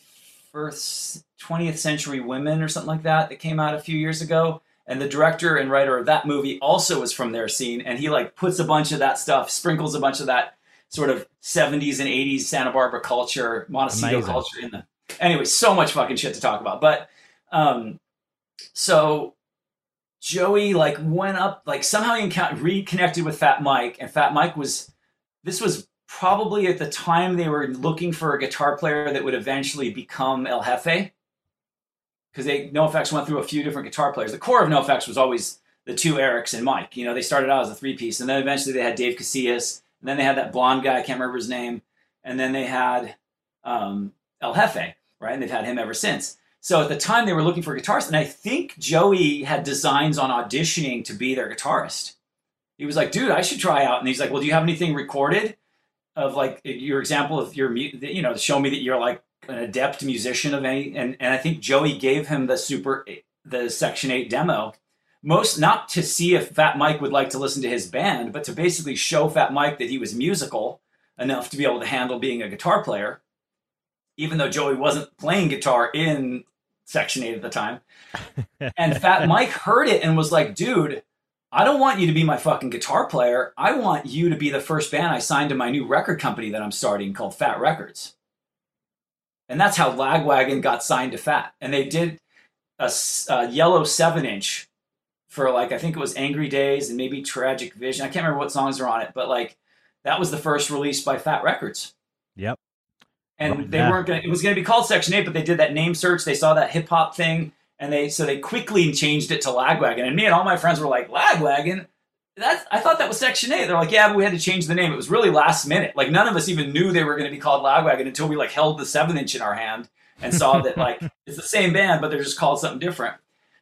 20th Century Women or something like that that came out a few years ago. And the director and writer of that movie also was from their scene, and he like puts a bunch of that stuff, sprinkles a bunch of that sort of 70s and 80s Santa Barbara culture, Montecito Amazing. culture in the. Anyway, so much fucking shit to talk about, but um, so Joey like went up like somehow he encountered, reconnected with Fat Mike, and Fat Mike was this was probably at the time they were looking for a guitar player that would eventually become El Hefe because they NoFX went through a few different guitar players. The core of NoFX was always the two Erics and Mike. You know, they started out as a three piece, and then eventually they had Dave Casillas, and then they had that blonde guy I can't remember his name, and then they had um, El Jefe, right? And they've had him ever since. So at the time they were looking for guitarists, and I think Joey had designs on auditioning to be their guitarist. He was like, "Dude, I should try out." And he's like, "Well, do you have anything recorded of like your example of your, you know, show me that you're like an adept musician of any?" And and I think Joey gave him the super the Section Eight demo, most not to see if Fat Mike would like to listen to his band, but to basically show Fat Mike that he was musical enough to be able to handle being a guitar player, even though Joey wasn't playing guitar in Section 8 at the time. and Fat Mike heard it and was like, dude, I don't want you to be my fucking guitar player. I want you to be the first band I signed to my new record company that I'm starting called Fat Records. And that's how Lagwagon got signed to Fat. And they did a yellow seven inch for like, I think it was Angry Days and maybe Tragic Vision. I can't remember what songs are on it, but like that was the first release by Fat Records. And Well, they yeah. weren't going to it was going to be called section 8 but they did that name search. They saw that hip hop thing and they so they quickly changed it to lagwagon. And me and all my friends were like lagwagon? That's i thought that was section 8 they're like yeah but we had to change the name. It was really last minute. Like none of us even knew they were going to be called lagwagon until we like held the 7 inch in our hand and saw that like it's the same band but they're just called something different.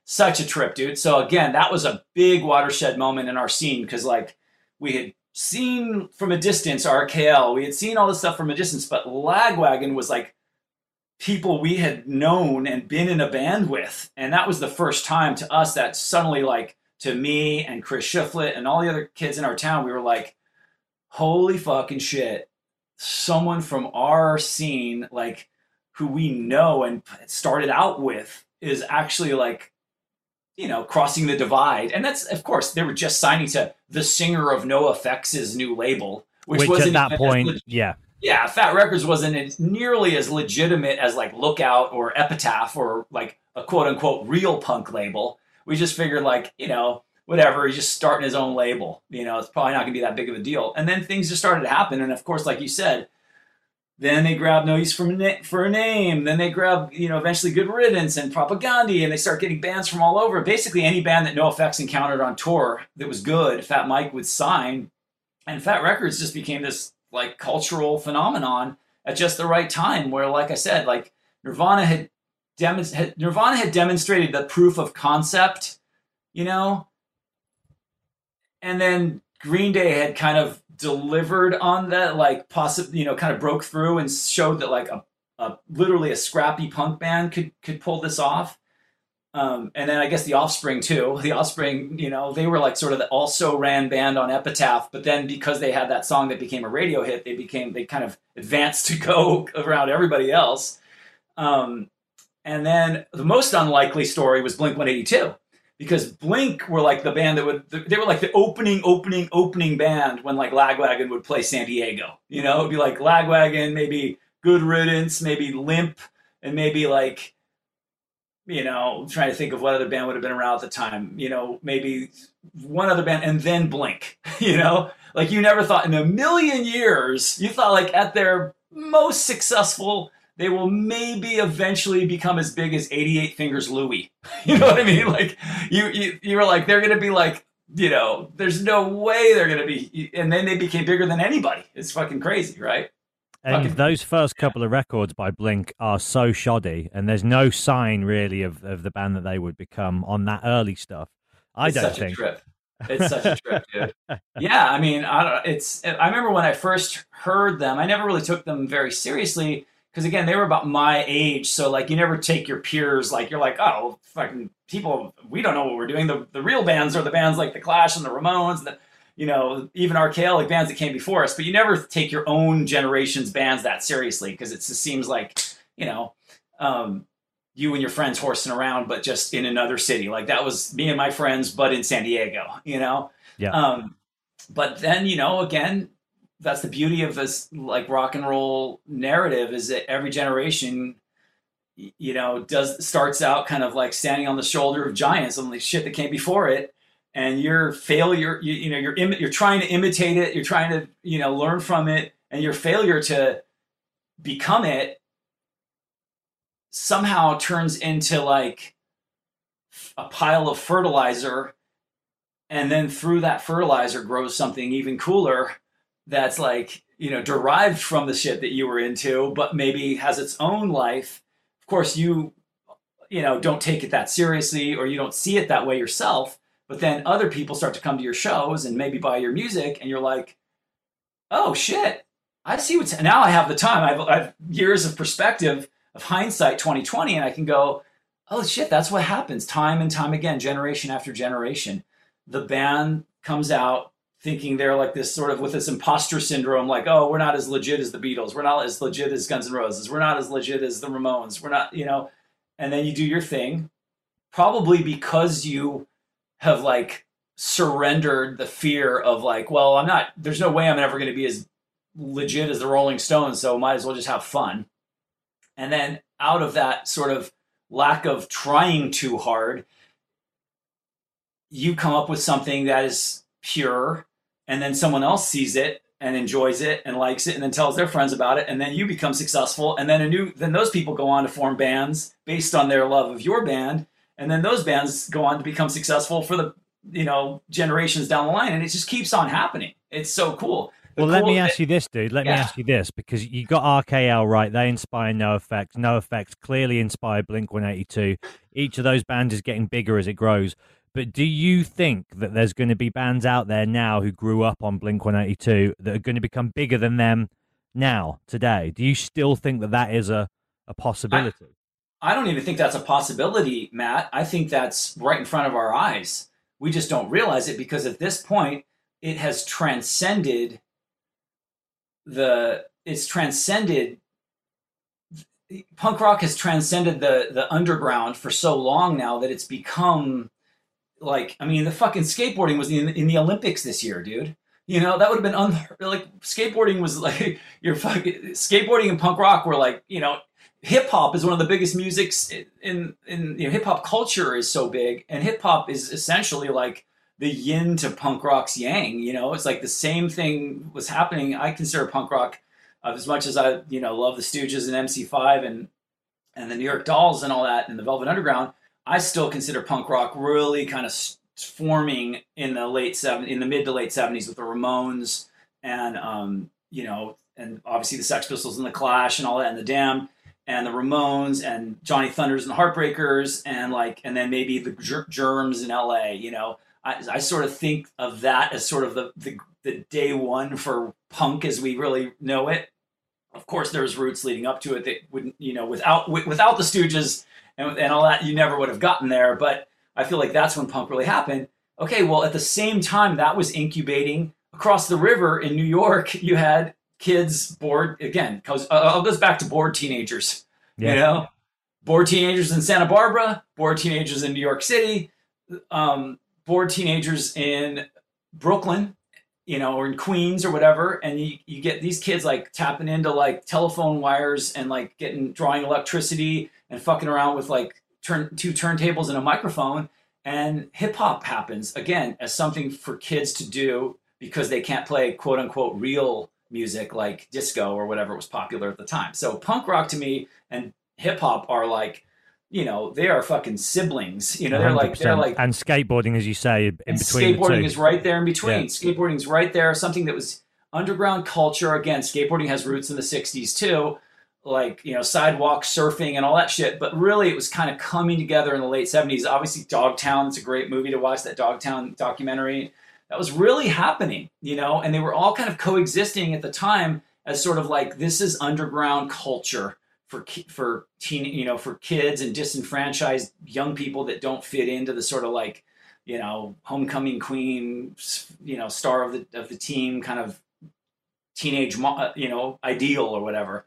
Such a trip dude. So again that was a big watershed moment in our scene because like we had seen from a distance RKL. We had seen all this stuff from a distance, but Lagwagon was like people we had known and been in a band with. And that was the first time to us that suddenly, like, to me and Chris Shiflett and all the other kids in our town, we were like, holy fucking shit. Someone from our scene, like, who we know and started out with, is actually like you know, crossing the divide. And that's, of course, they were just signing to the singer of NOFX' new label, which, Which, wasn't at that point, leg- yeah. yeah, Fat Records wasn't as- nearly as legitimate as like Lookout or Epitaph or like a quote unquote real punk label. We just figured like, you know, whatever, he's just starting his own label. You know, it's probably not gonna be that big of a deal. And then things just started to happen. And of course, like you said, then they grab No Use for, for a Name. Then they grab, you know, eventually Good Riddance and Propagandhi, and they start getting bands from all over. Basically, any band that NOFX encountered on tour that was good, Fat Mike would sign. And Fat Records just became this like cultural phenomenon at just the right time. Where, like I said, like Nirvana had, demon- had Nirvana had demonstrated the proof of concept, you know, and then Green Day had kind of delivered on that, like possibly, you know, kind of broke through and showed that like a, a literally a scrappy punk band could could pull this off. Um, and then I guess the Offspring too. The Offspring, you know, they were like sort of the also ran band on Epitaph, but then because they had that song that became a radio hit, they became they kind of advanced to go around everybody else. Um, and then the most unlikely story was Blink 182 because Blink were like the band that would they were like the opening, opening, opening band when like Lagwagon would play San Diego. You know, it'd be like Lagwagon, maybe Good Riddance, maybe Limp, and maybe like, you know, trying to think of what other band would have been around at the time. You know, maybe one other band, and then Blink. You know, like you never thought in a million years, you thought like at their most successful, they will maybe eventually become as big as 88 Fingers Louie. You know what I mean? Like you, you, you were like they're gonna be like you know, there's no way they're going to be. And then they became bigger than anybody. It's fucking crazy, right? And Fucking- those first couple of records by Blink are so shoddy, and there's no sign really of, of the band that they would become on that early stuff. I it's don't such think. a trip. It's such a trip, dude. Yeah, I mean, I don't. It's. I remember when I first heard them. I never really took them very seriously because again, they were about my age. So like, you never take your peers like you're like, oh, fucking people. We don't know what we're doing. The the real bands are the bands like the Clash and the Ramones. The, you know, even like bands that came before us. But you never take your own generation's bands that seriously because it just seems like, you know. Um, you and your friends horsing around, but just in another city. Like that was me and my friends, but in San Diego, you know? Yeah. Um, but then, you know, again, that's the beauty of this like rock and roll narrative is that every generation, you know, does starts out kind of like standing on the shoulder of giants and the shit that came before it. And your failure, you, you know, you're Im- you're trying to imitate it, you're trying to, you know, learn from it, and your failure to become it somehow turns into like a pile of fertilizer and then through that fertilizer grows something even cooler that's like you know derived from the shit that you were into but maybe has its own life of course you you know don't take it that seriously or you don't see it that way yourself but then other people start to come to your shows and maybe buy your music and you're like oh shit. I see what's now i have the time. I've, I've years of perspective of hindsight 2020 and i can go oh shit that's what happens time and time again generation after generation. The band comes out thinking they're like this sort of with this imposter syndrome like oh we're not as legit as the beatles. We're not as legit as guns n' roses. We're not as legit as the ramones. We're not you know? And then you do your thing. Probably because you have like surrendered the fear of like well i'm not there's no way i'm ever going to be as legit as the rolling stones so might as well just have fun. And then out of that sort of lack of trying too hard, you come up with something that is pure, and then someone else sees it and enjoys it and likes it and then tells their friends about it and then you become successful and then a new then those people go on to form bands based on their love of your band and then those bands go on to become successful for the you know generations down the line and it just keeps on happening it's so cool The Well, let me ask you this, dude. Let me ask you this because you got RKL right. They inspire NOFX. No Effects clearly inspired Blink 182. Each of those bands is getting bigger as it grows. But do you think that there's going to be bands out there now who grew up on Blink 182 that are going to become bigger than them now, today? Do you still think that that is a, a possibility? I don't even think that's a possibility, Matt. I think that's right in front of our eyes. We just don't realize it because at this point, it has transcended the. It's transcended. Punk rock has transcended the the underground for so long now that it's become like I mean the fucking skateboarding was in, in the Olympics this year, dude. You know that would have been un- like skateboarding was like your fucking skateboarding and punk rock were like you know hip hop is one of the biggest musics in in you know hip hop culture is so big and hip hop is essentially like the yin to punk rock's yang you know it's like the same thing was happening I consider punk rock uh, as much as I you know love the Stooges and MC5 and and the New York Dolls and all that and the Velvet Underground I still consider punk rock really kind of forming in the late seven in the mid to late seventies with the Ramones and um, you know and obviously the Sex Pistols and the Clash and all that and the Damned and the Ramones and Johnny Thunders and the Heartbreakers and like and then maybe the Ger- Germs in L.A. You know I, I sort of think of that as sort of the, the the day one for punk as we really know it. Of course, there's roots leading up to it that wouldn't you know without without the Stooges and, and all that, you never would have gotten there. But I feel like that's when punk really happened. Okay, well, at the same time that was incubating across the river in New York, you had kids bored again. Because uh, all goes back to bored teenagers. Yeah. You know, bored teenagers in Santa Barbara, bored teenagers in New York City, um, bored teenagers in Brooklyn. you know, or in Queens or whatever, and you, you get these kids like tapping into like telephone wires and like getting drawing electricity and fucking around with like turn two turntables and a microphone. And hip hop happens again as something for kids to do because they can't play quote unquote real music like disco or whatever was popular at the time. So punk rock to me and hip hop are like, you know, they are fucking siblings. You know, they're like they're like and skateboarding, as you say, in and between. skateboarding is right there in between. Yeah. is right there. Something that was underground culture. Again, skateboarding has roots in the '60s too, like you know sidewalk surfing and all that shit. But really, it was kind of coming together in the late '70s. Obviously, Dogtown. It's a great movie to watch. That Dogtown documentary. That was really happening, you know, and they were all kind of coexisting at the time as sort of like this is underground culture for for teen, you know, for kids and disenfranchised young people that don't fit into the sort of like you know, homecoming queen, you know, star of the of the team, kind of teenage, uh, you know, ideal or whatever.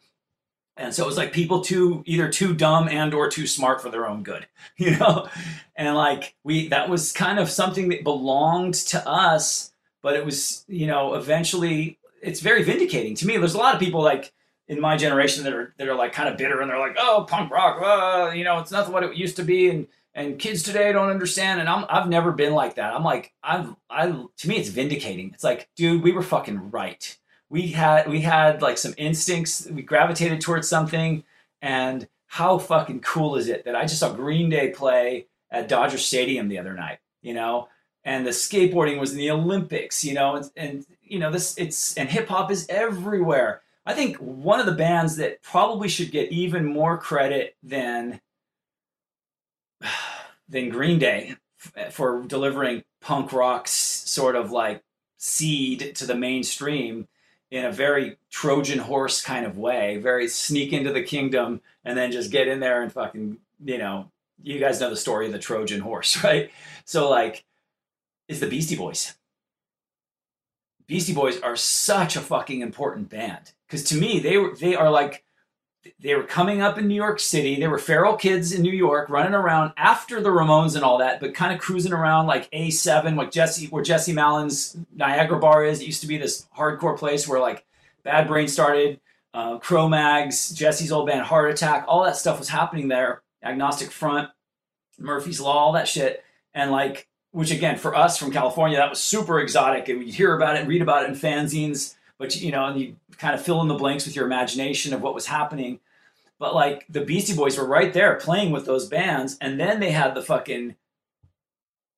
And so it was like people too either too dumb and or too smart for their own good, you know. And like we that was kind of something that belonged to us, but it was you know eventually it's very vindicating to me. There's a lot of people like in my generation that are that are like kind of bitter and they're like, oh, punk rock, uh, you know, it's not what it used to be, and and kids today don't understand. And I'm I've never been like that. I'm like I've I to me it's vindicating. It's like, dude, we were fucking right. We had we had like some instincts. We gravitated towards something, and how fucking cool is it that I just saw Green Day play at Dodger Stadium the other night, you know, and the skateboarding was in the Olympics, you know, and, and you know this it's and hip hop is everywhere. I think one of the bands that probably should get even more credit than than Green Day for delivering punk rock's sort of like seed to the mainstream in a very Trojan horse kind of way, very sneak into the kingdom and then just get in there and fucking, you know, you guys know the story of the Trojan horse, right? So like is the Beastie Boys. Beastie Boys are such a fucking important band because to me they were they are like they were coming up in New York City. They were feral kids in New York running around after the Ramones and all that, but kind of cruising around like A7, like Jesse, where Jesse Malin's Niagara Bar is. It used to be this hardcore place where like Bad Brain started, uh, Cro-Mags, Jesse's old band Heart Attack, all that stuff was happening there. Agnostic Front, Murphy's Law, all that shit. And like, which again, for us from California, that was super exotic. And we'd hear about it and read about it in fanzines, but you know, and you kind of fill in the blanks with your imagination of what was happening. But like the Beastie Boys were right there playing with those bands, and then they had the fucking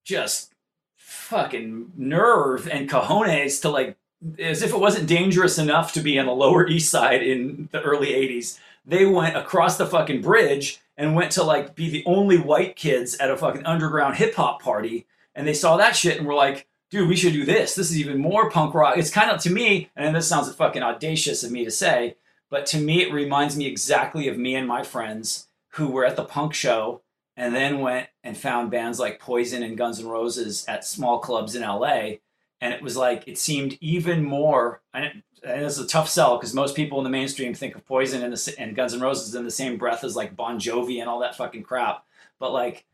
just fucking nerve and cojones to like as if it wasn't dangerous enough to be on the Lower East Side in the early 80s. They went across the fucking bridge and went to like be the only white kids at a fucking underground hip hop party. And they saw that shit and were like, dude, we should do this. This is even more punk rock. It's kind of to me, and this sounds fucking audacious of me to say, but to me, it reminds me exactly of me and my friends who were at the punk show and then went and found bands like Poison and Guns N' Roses at small clubs in LA. And it was like, it seemed even more, and it's a tough sell because most people in the mainstream think of Poison and, the, and Guns N' Roses in the same breath as like Bon Jovi and all that fucking crap. But like,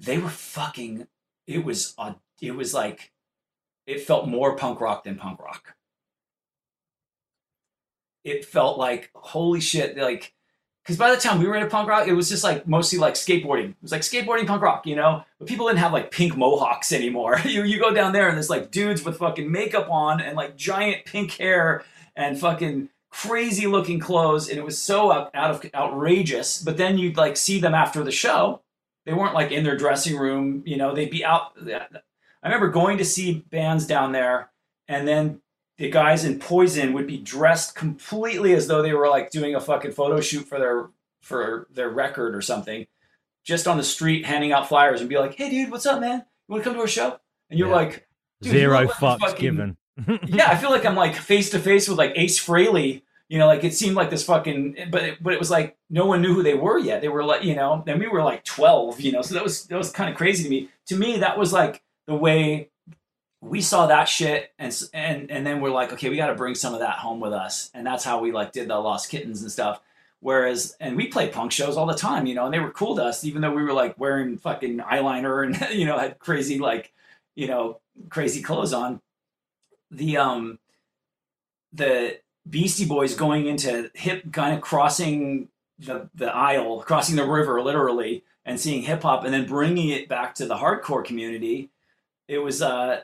they were fucking, it was, aud- it was like, it felt more punk rock than punk rock. It felt like, holy shit, like, because by the time we were into punk rock, it was just like mostly like skateboarding. It was like skateboarding punk rock, you know. But people didn't have like pink mohawks anymore. you you go down there and there's like dudes with fucking makeup on and like giant pink hair and fucking crazy looking clothes, and it was so out, out of outrageous. But then you'd like see them after the show. They weren't like in their dressing room, you know. They'd be out. I remember going to see bands down there, and then the guys in Poison would be dressed completely as though they were like doing a fucking photo shoot for their for their record or something, just on the street handing out flyers and be like, "Hey, dude, what's up, man? You want to come to our show?" And you're Yeah. like, Zero fucks fucking- given. yeah, I feel like I'm like face to face with like Ace Frehley. You know, like it seemed like this fucking, but it, but it was like no one knew who they were yet. They were like, you know, and we were like 12. You know, so that was that was kind of crazy to me. To me, that was like the way we saw that shit, and and and then we're like, okay, we got to bring some of that home with us, and that's how we like did the Lost Kittenz and stuff. Whereas, and we played punk shows all the time, you know, and they were cool to us, even though we were like wearing fucking eyeliner and you know had crazy like, you know, crazy clothes on the um the Beastie Boys going into hip kind of crossing the the aisle, crossing the river literally, and seeing hip hop, and then bringing it back to the hardcore community. It was uh,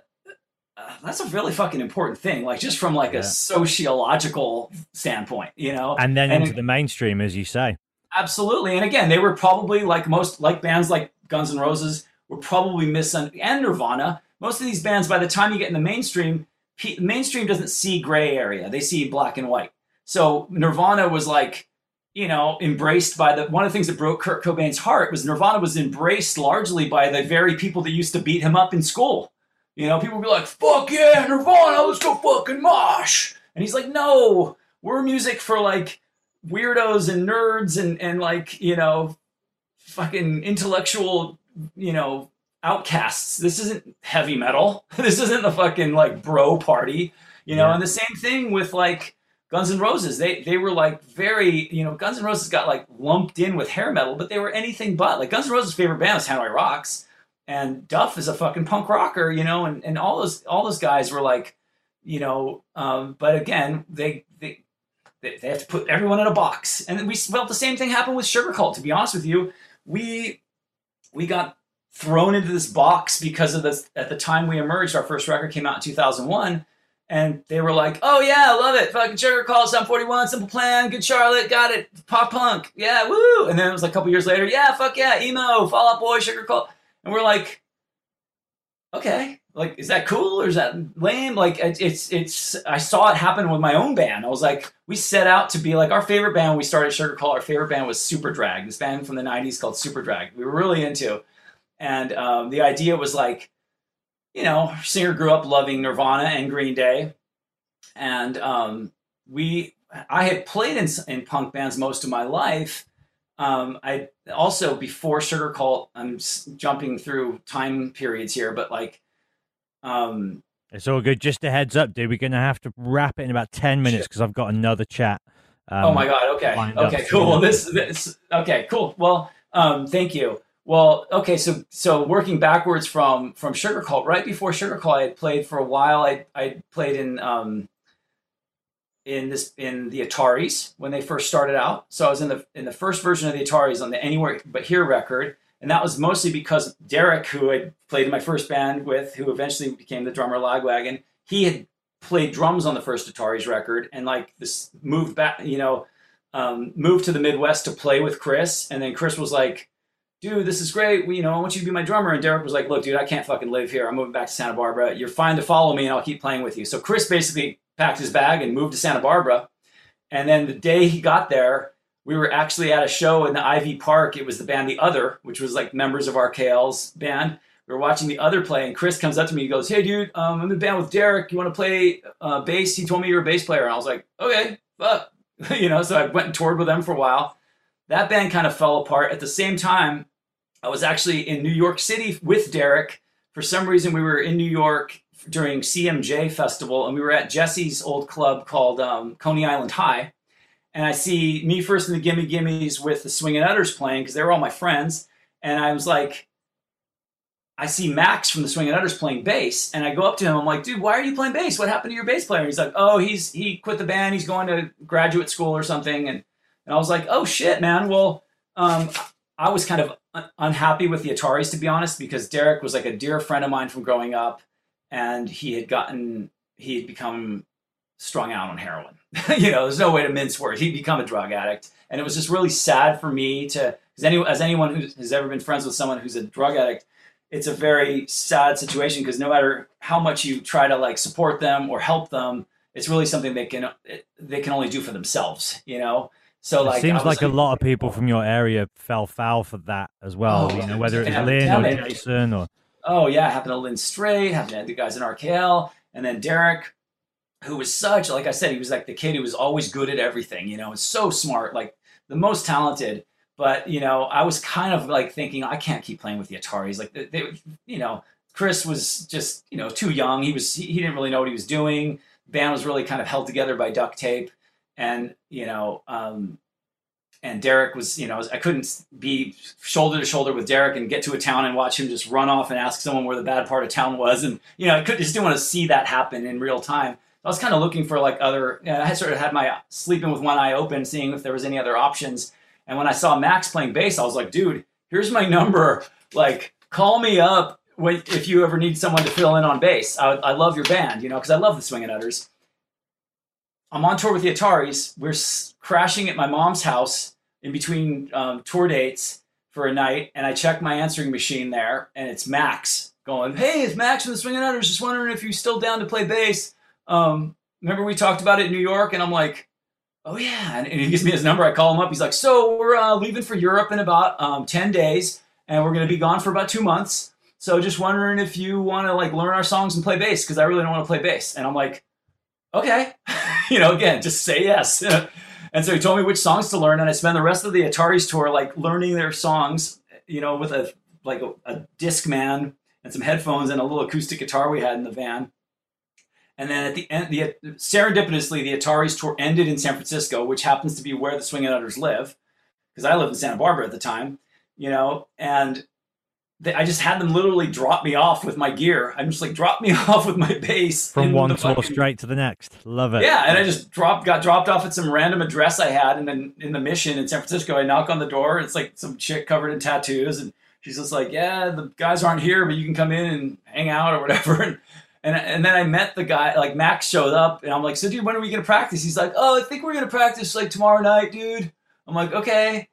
uh, that's a really fucking important thing, like just from like Yeah. a sociological standpoint, you know. And then And into it- the mainstream, as you say. Absolutely. And again, they were probably like most like bands like Guns N' Roses were probably misunderstood and Nirvana. Most of these bands, by the time you get in the mainstream, mainstream doesn't see gray area; they see black and white. So Nirvana was like, you know, embraced by the one of the things that broke Kurt Cobain's heart was Nirvana was embraced largely by the very people that used to beat him up in school. You know, people would be like, "Fuck yeah, Nirvana, let's go fucking mosh," and he's like, "No, we're music for like." weirdos and nerds and and like you know fucking intellectual you know outcasts this isn't heavy metal this isn't the fucking like bro party you know Yeah. and the same thing with like guns N' roses they they were like very you know guns N' roses got like lumped in with hair metal but they were anything but like guns N' roses favorite band was hanoi rocks and duff is a fucking punk rocker you know and and all those all those guys were like you know um but again they they they, have to put everyone in a box. And we felt the same thing happened with Sugarcult. To be honest with you, we we got thrown into this box because of this. At the time we emerged, our first record came out in 2001, and they were like, "Oh yeah, I love it, fucking Sugarcult, Sum 41, Simple Plan, Good Charlotte, got it, pop punk, yeah, woo!" And then it was like a couple years later, "Yeah, fuck yeah, emo, Fall Out Boy, Sugarcult," and we're like, okay like is that cool or is that lame? Like it- it's it's i saw it happen with my own band. I was like we set out to be like our favorite band we started sugarcult our favorite band was superdrag this band from the 90s called superdrag. We were really into. And um, the idea was like you know singer grew up loving nirvana and green day and um, we i had played in, in punk bands most of my life um, I also before Sugarcult, I'm jumping through time periods here, but like, um, It's all good. Just a heads up, dude. We're going to have to wrap it in about 10 minutes because I've got another chat. Um, oh my god, okay, okay, cool. Well, this, this, okay, cool. Well, um, thank you. Well, okay, so so working backwards from from Sugarcult, right before Sugarcult, I had played for a while. I I played in um in this in the Ataris when they first started out. So I was in the in the first version of the Ataris on the Anywhere But Here record, and that was mostly because Derek, who I played in my first band with, who eventually became the drummer Lagwagon, he had played drums on the first Ataris record, and like this moved back, you know, um, moved to the Midwest to play with Chris, and then Chris was like. Dude, this is great. We, you know, I want you to be my drummer. And Derek was like, "Look, dude, I can't fucking live here. I'm moving back to Santa Barbara. You're fine to follow me, and I'll keep playing with you." So Chris basically packed his bag and moved to Santa Barbara. And then the day he got there, we were actually at a show in the Ivy Park. It was the band The Other, which was like members of RKL's band. We were watching The Other play, and Chris comes up to me. He goes, "Hey, dude, um, I'm in the band with Derek. You want to play uh, bass?" He told me you're a bass player, and I was like, "Okay, fuck," you know. So I went and toured with them for a while. That band kind of fell apart. At the same time, I was actually in New York City with Derek. For some reason, we were in New York during CMJ Festival, and we were at Jesse's old club called um, Coney Island High. And I see me first in the Gimme Gimmes with the Swingin' Utters playing because they were all my friends. And I was like, I see Max from the Swingin' Utters playing bass, and I go up to him. I'm like, dude, why are you playing bass? What happened to your bass player? And he's like, oh, he's he quit the band. He's going to graduate school or something. And and I was like, oh shit, man. Well, um, I was kind of un- unhappy with the Ataris, to be honest, because Derek was like a dear friend of mine from growing up, and he had gotten he had become strung out on heroin. you know, there's no way to mince words. He'd become a drug addict, and it was just really sad for me to, as any as anyone who has ever been friends with someone who's a drug addict, it's a very sad situation because no matter how much you try to like support them or help them, it's really something they can they can only do for themselves. You know. So like, it seems like a lot of people from your area fell foul for that as well. Oh, you know, whether it was yeah, Lynn or it. Jason or Oh yeah, happened to Lynn Strait, happened to the guys in RKL, and then Derek, who was such like I said, he was like the kid who was always good at everything. You know, and so smart, like the most talented. But you know, I was kind of like thinking I can't keep playing with the Ataris. Like they, they you know, Chris was just you know too young. He was he, he didn't really know what he was doing. band was really kind of held together by duct tape, and you know, um, and Derek was, you know, I couldn't be shoulder to shoulder with Derek and get to a town and watch him just run off and ask someone where the bad part of town was, and you know, I could just didn't want to see that happen in real time. I was kind of looking for like other. You know, I sort of had my sleeping with one eye open, seeing if there was any other options. And when I saw Max playing bass, I was like, dude, here's my number. Like, call me up if you ever need someone to fill in on bass. I, I love your band, you know, because I love the Swingin' Utters. I'm on tour with the Ataris. We're s- crashing at my mom's house in between um, tour dates for a night, and I check my answering machine there, and it's Max going, "Hey, it's Max from the Swingin' Utters. Just wondering if you're still down to play bass. Um, remember we talked about it in New York?" And I'm like, "Oh yeah," and, and he gives me his number. I call him up. He's like, "So we're uh, leaving for Europe in about um, ten days, and we're going to be gone for about two months. So just wondering if you want to like learn our songs and play bass because I really don't want to play bass." And I'm like, "Okay." you know, again, just say yes. and so he told me which songs to learn, and I spent the rest of the Ataris tour like learning their songs, you know, with a like a, a Discman and some headphones and a little acoustic guitar we had in the van. And then at the end, the serendipitously, the Ataris tour ended in San Francisco, which happens to be where the Swingin' Utters live, because I lived in Santa Barbara at the time, you know, and I just had them literally drop me off with my gear. I'm just like drop me off with my bass From one fucking- straight to the next. Love it. yeah, and I just dropped, got dropped off at some random address I had, and then in the mission in San Francisco, I knock on the door. It's like some chick covered in tattoos, and she's just like, "Yeah, the guys aren't here, but you can come in and hang out or whatever." And and, and then I met the guy, like Max showed up, and I'm like, "So, dude, when are we gonna practice?" He's like, "Oh, I think we're gonna practice like tomorrow night, dude." I'm like, "Okay."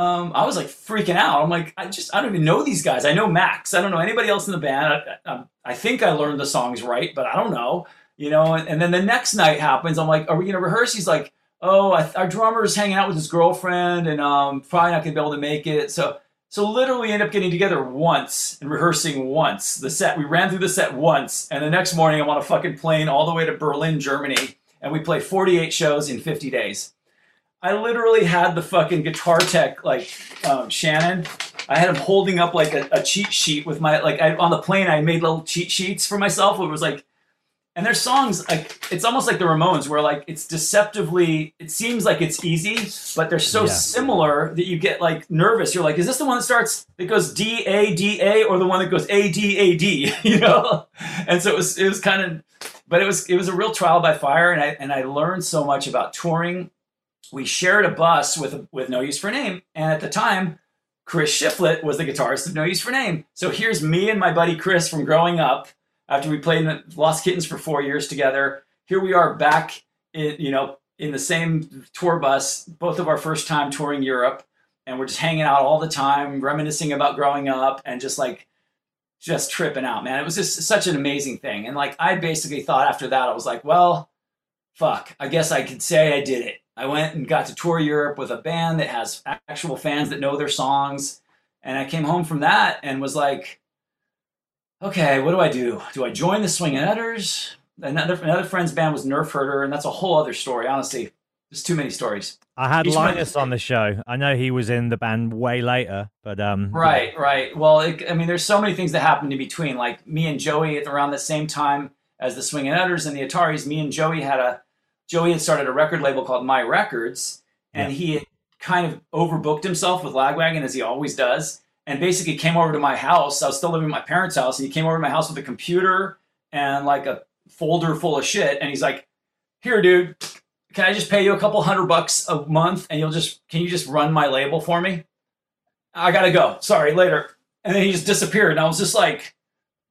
Um, I was like freaking out. I'm like, I just, I don't even know these guys. I know Max. I don't know anybody else in the band. I, I, I think I learned the songs right, but I don't know you know and, and then the next night happens i'm like are we going to rehearse he's like oh I, our drummer's hanging out with his girlfriend and um, probably not going to be able to make it so so literally end up getting together once and rehearsing once the set we ran through the set once and the next morning i'm on a fucking plane all the way to berlin germany and we play 48 shows in 50 days i literally had the fucking guitar tech like um, shannon I had him holding up like a, a cheat sheet with my like I, on the plane. I made little cheat sheets for myself. It was like and their songs like it's almost like the ramones where like it's deceptively it seems like it's easy but they're so Yeah. similar that you get like nervous you're like is this the one that starts that goes d a d a or the one that goes a d a d you know and so it was it was kind of but it was it was a real trial by fire and i and i learned so much about touring we shared a bus with with no use for name and at the time chris shiflett was the guitarist of no use for name so here's me and my buddy chris from growing up after we played Lost Kittenz for four years together. Here we are back in, you know, in the same tour bus, both of our first time touring Europe, and we're just hanging out all the time, reminiscing about growing up, and just like, just tripping out, man. It was just such an amazing thing. And like, I basically thought after that, I was like, well, fuck, I guess I could say I did it. I went and got to tour Europe with a band that has actual fans that know their songs. And I came home from that and was like, okay, what do I do? Do I join the Swingin' Utters? Another another friend's band was Nerf Herder, and that's a whole other story. Honestly, there's too many stories. I had Each Linus on the show. I know he was in the band way later, but um, Right, right. Well, it, I mean, there's so many things that happened in between. Like me and Joey at around the same time as the Swingin' Utters and the Ataris. Me and Joey had a Joey had started a record label called My Records, and he had kind of overbooked himself with Lagwagon as he always does, and basically came over to my house. I was still living at my parents' house, and he came over to my house with a computer and like a folder full of shit, and he's like, "Here, dude." Can I just pay you a couple hundred bucks a month and you'll just can you just run my label for me? I gotta go. Sorry, later. And then he just disappeared. And I was just like,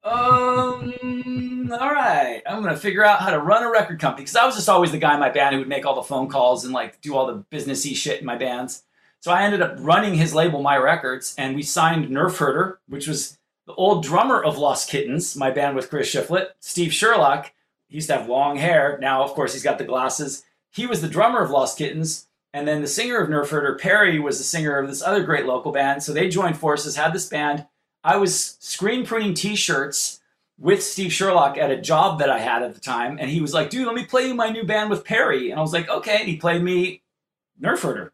um, Mm, all right, I'm gonna figure out how to run a record company because I was just always the guy in my band who would make all the phone calls and like do all the businessy shit in my bands. So I ended up running his label, My Records, and we signed Nerf Herder, which was the old drummer of Lost Kittenz, my band with Chris Shiflett, Steve Sherlock. He used to have long hair. Now, of course, he's got the glasses. He was the drummer of Lost Kittenz. And then the singer of Nerf Herder, Perry, was the singer of this other great local band. So they joined forces, had this band. I was screen printing t shirts with Steve Sherlock at a job that I had at the time. And he was like, dude, let me play you my new band with Perry. And I was like, okay. And he played me Nerf Herder.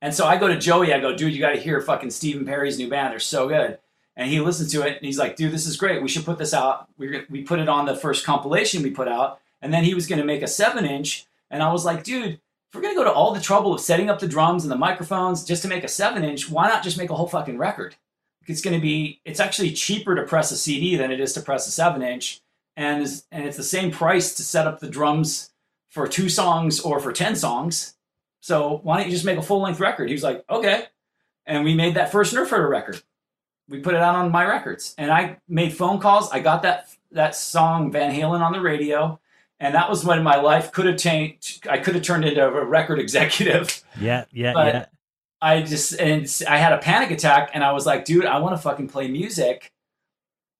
And so I go to Joey, I go, dude, you got to hear fucking Stephen Perry's new band. They're so good. And he listens to it and he's like, dude, this is great. We should put this out. We, we put it on the first compilation we put out. And then he was going to make a seven inch. And I was like, dude, if we're gonna go to all the trouble of setting up the drums and the microphones just to make a seven inch, why not just make a whole fucking record? It's gonna be it's actually cheaper to press a CD than it is to press a seven inch, and is, and it's the same price to set up the drums for two songs or for ten songs. So why don't you just make a full length record? He was like, okay, and we made that first Nerf Herder record. We put it out on my records, and I made phone calls. I got that that song Van Halen on the radio and that was when my life could have changed. I could have turned into a record executive. Yeah, yeah, but yeah. I just and I had a panic attack, and I was like, dude, I want to fucking play music.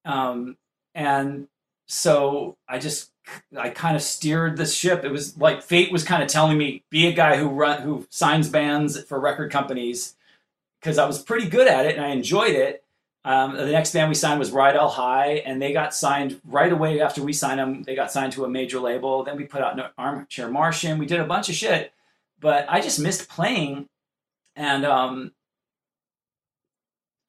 Um, and so I just I kind of steered the ship. It was like fate was kind of telling me be a guy who run who signs bands for record companies because I was pretty good at it and I enjoyed it. Um, the next band we signed was Rydell High, and they got signed right away after we signed them. They got signed to a major label. Then we put out Armchair Martian. We did a bunch of shit, but I just missed playing, and um,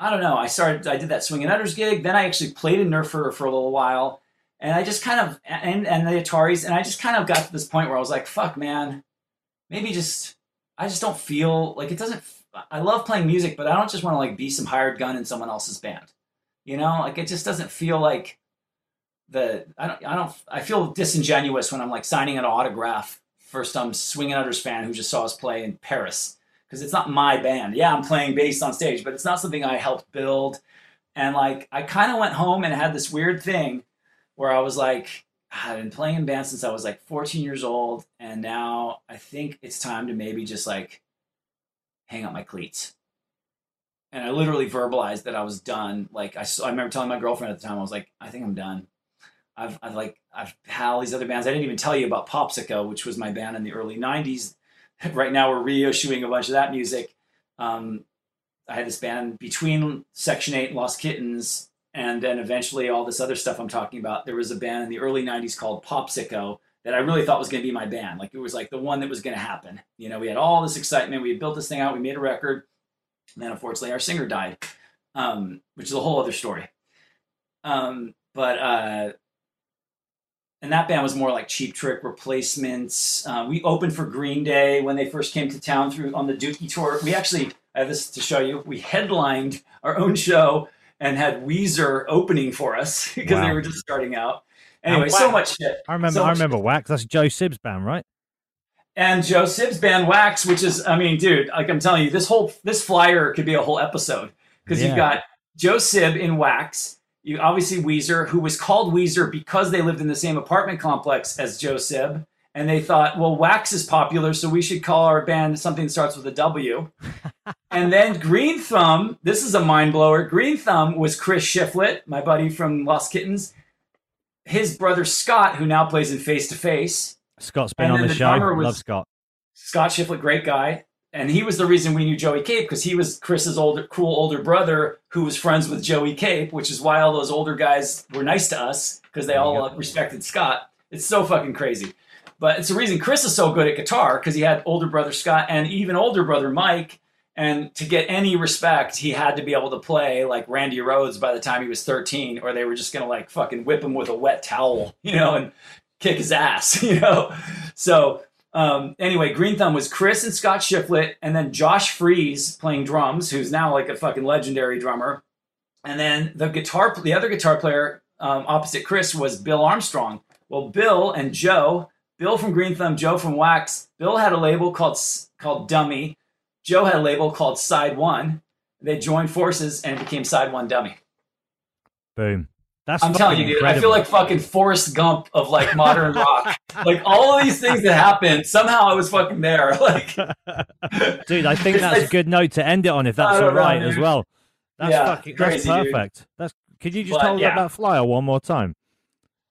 I don't know. I started. I did that Swingin' Utters gig. Then I actually played in Nerfer for a little while, and I just kind of and and the Ataris, and I just kind of got to this point where I was like, "Fuck, man, maybe just I just don't feel like it doesn't." I love playing music, but I don't just want to like be some hired gun in someone else's band. You know, like it just doesn't feel like the I don't I don't I feel disingenuous when I'm like signing an autograph for some Swingin' Utters fan who just saw us play in Paris because it's not my band. Yeah, I'm playing bass on stage, but it's not something I helped build. And like I kind of went home and had this weird thing where I was like, I've been playing in bands since I was like 14 years old, and now I think it's time to maybe just like hang up my cleats. And I literally verbalized that I was done. Like I, I remember telling my girlfriend at the time, I was like, I think I'm done. I've, I've like I've had all these other bands. I didn't even tell you about Popsico, which was my band in the early '90s. right now, we're reissuing a bunch of that music. Um, I had this band between Section Eight and Lost Kittenz, and then eventually all this other stuff I'm talking about. There was a band in the early '90s called Popsico that I really thought was going to be my band. Like it was like the one that was going to happen. You know, we had all this excitement. We built this thing out. We made a record. And then unfortunately, our singer died, um, which is a whole other story. Um, but uh, and that band was more like Cheap Trick replacements. Uh, we opened for Green Day when they first came to town through on the Dookie tour. We actually I have this to show you. We headlined our own show and had Weezer opening for us because wow. they were just starting out. Anyway, so much shit. I remember. So I remember shit. Wax. That's Joe Sib's band, right? And Joe Sib's band Wax, which is, I mean, dude, like I'm telling you, this whole this flyer could be a whole episode because yeah. you've got Joe Sib in Wax. You obviously Weezer, who was called Weezer because they lived in the same apartment complex as Joe Sib, and they thought, well, Wax is popular, so we should call our band something that starts with a W. and then Green Thumb, this is a mind blower. Green Thumb was Chris Shiflett, my buddy from Lost Kittenz his brother Scott, who now plays in Face to Face. Scott's been on the, the show. Love Scott. Scott Shiflett, great guy. And he was the reason we knew Joey Cape because he was Chris's older, cool older brother who was friends with Joey Cape, which is why all those older guys were nice to us because they all uh, respected Scott. It's so fucking crazy. But it's the reason Chris is so good at guitar because he had older brother Scott and even older brother Mike and to get any respect, he had to be able to play like Randy Rhoads by the time he was 13, or they were just gonna like fucking whip him with a wet towel, you know, and kick his ass, you know. So um, anyway, Green Thumb was Chris and Scott Shiflett, and then Josh Freese playing drums, who's now like a fucking legendary drummer. And then the guitar, the other guitar player um, opposite Chris was Bill Armstrong. Well, Bill and Joe, Bill from Green Thumb, Joe from Wax. Bill had a label called called Dummy, Joe had a label called Side One. They joined forces and became Side One Dummy. Boom. That's I'm telling you, dude. Incredible. I feel like fucking Forrest Gump of like modern rock. like all of these things that happened, somehow I was fucking there. Like, dude, I think that's a good note to end it on. If that's all right know, as well. That's yeah, fucking crazy, that's perfect. Dude. That's. Could you just but, hold yeah. up that flyer one more time?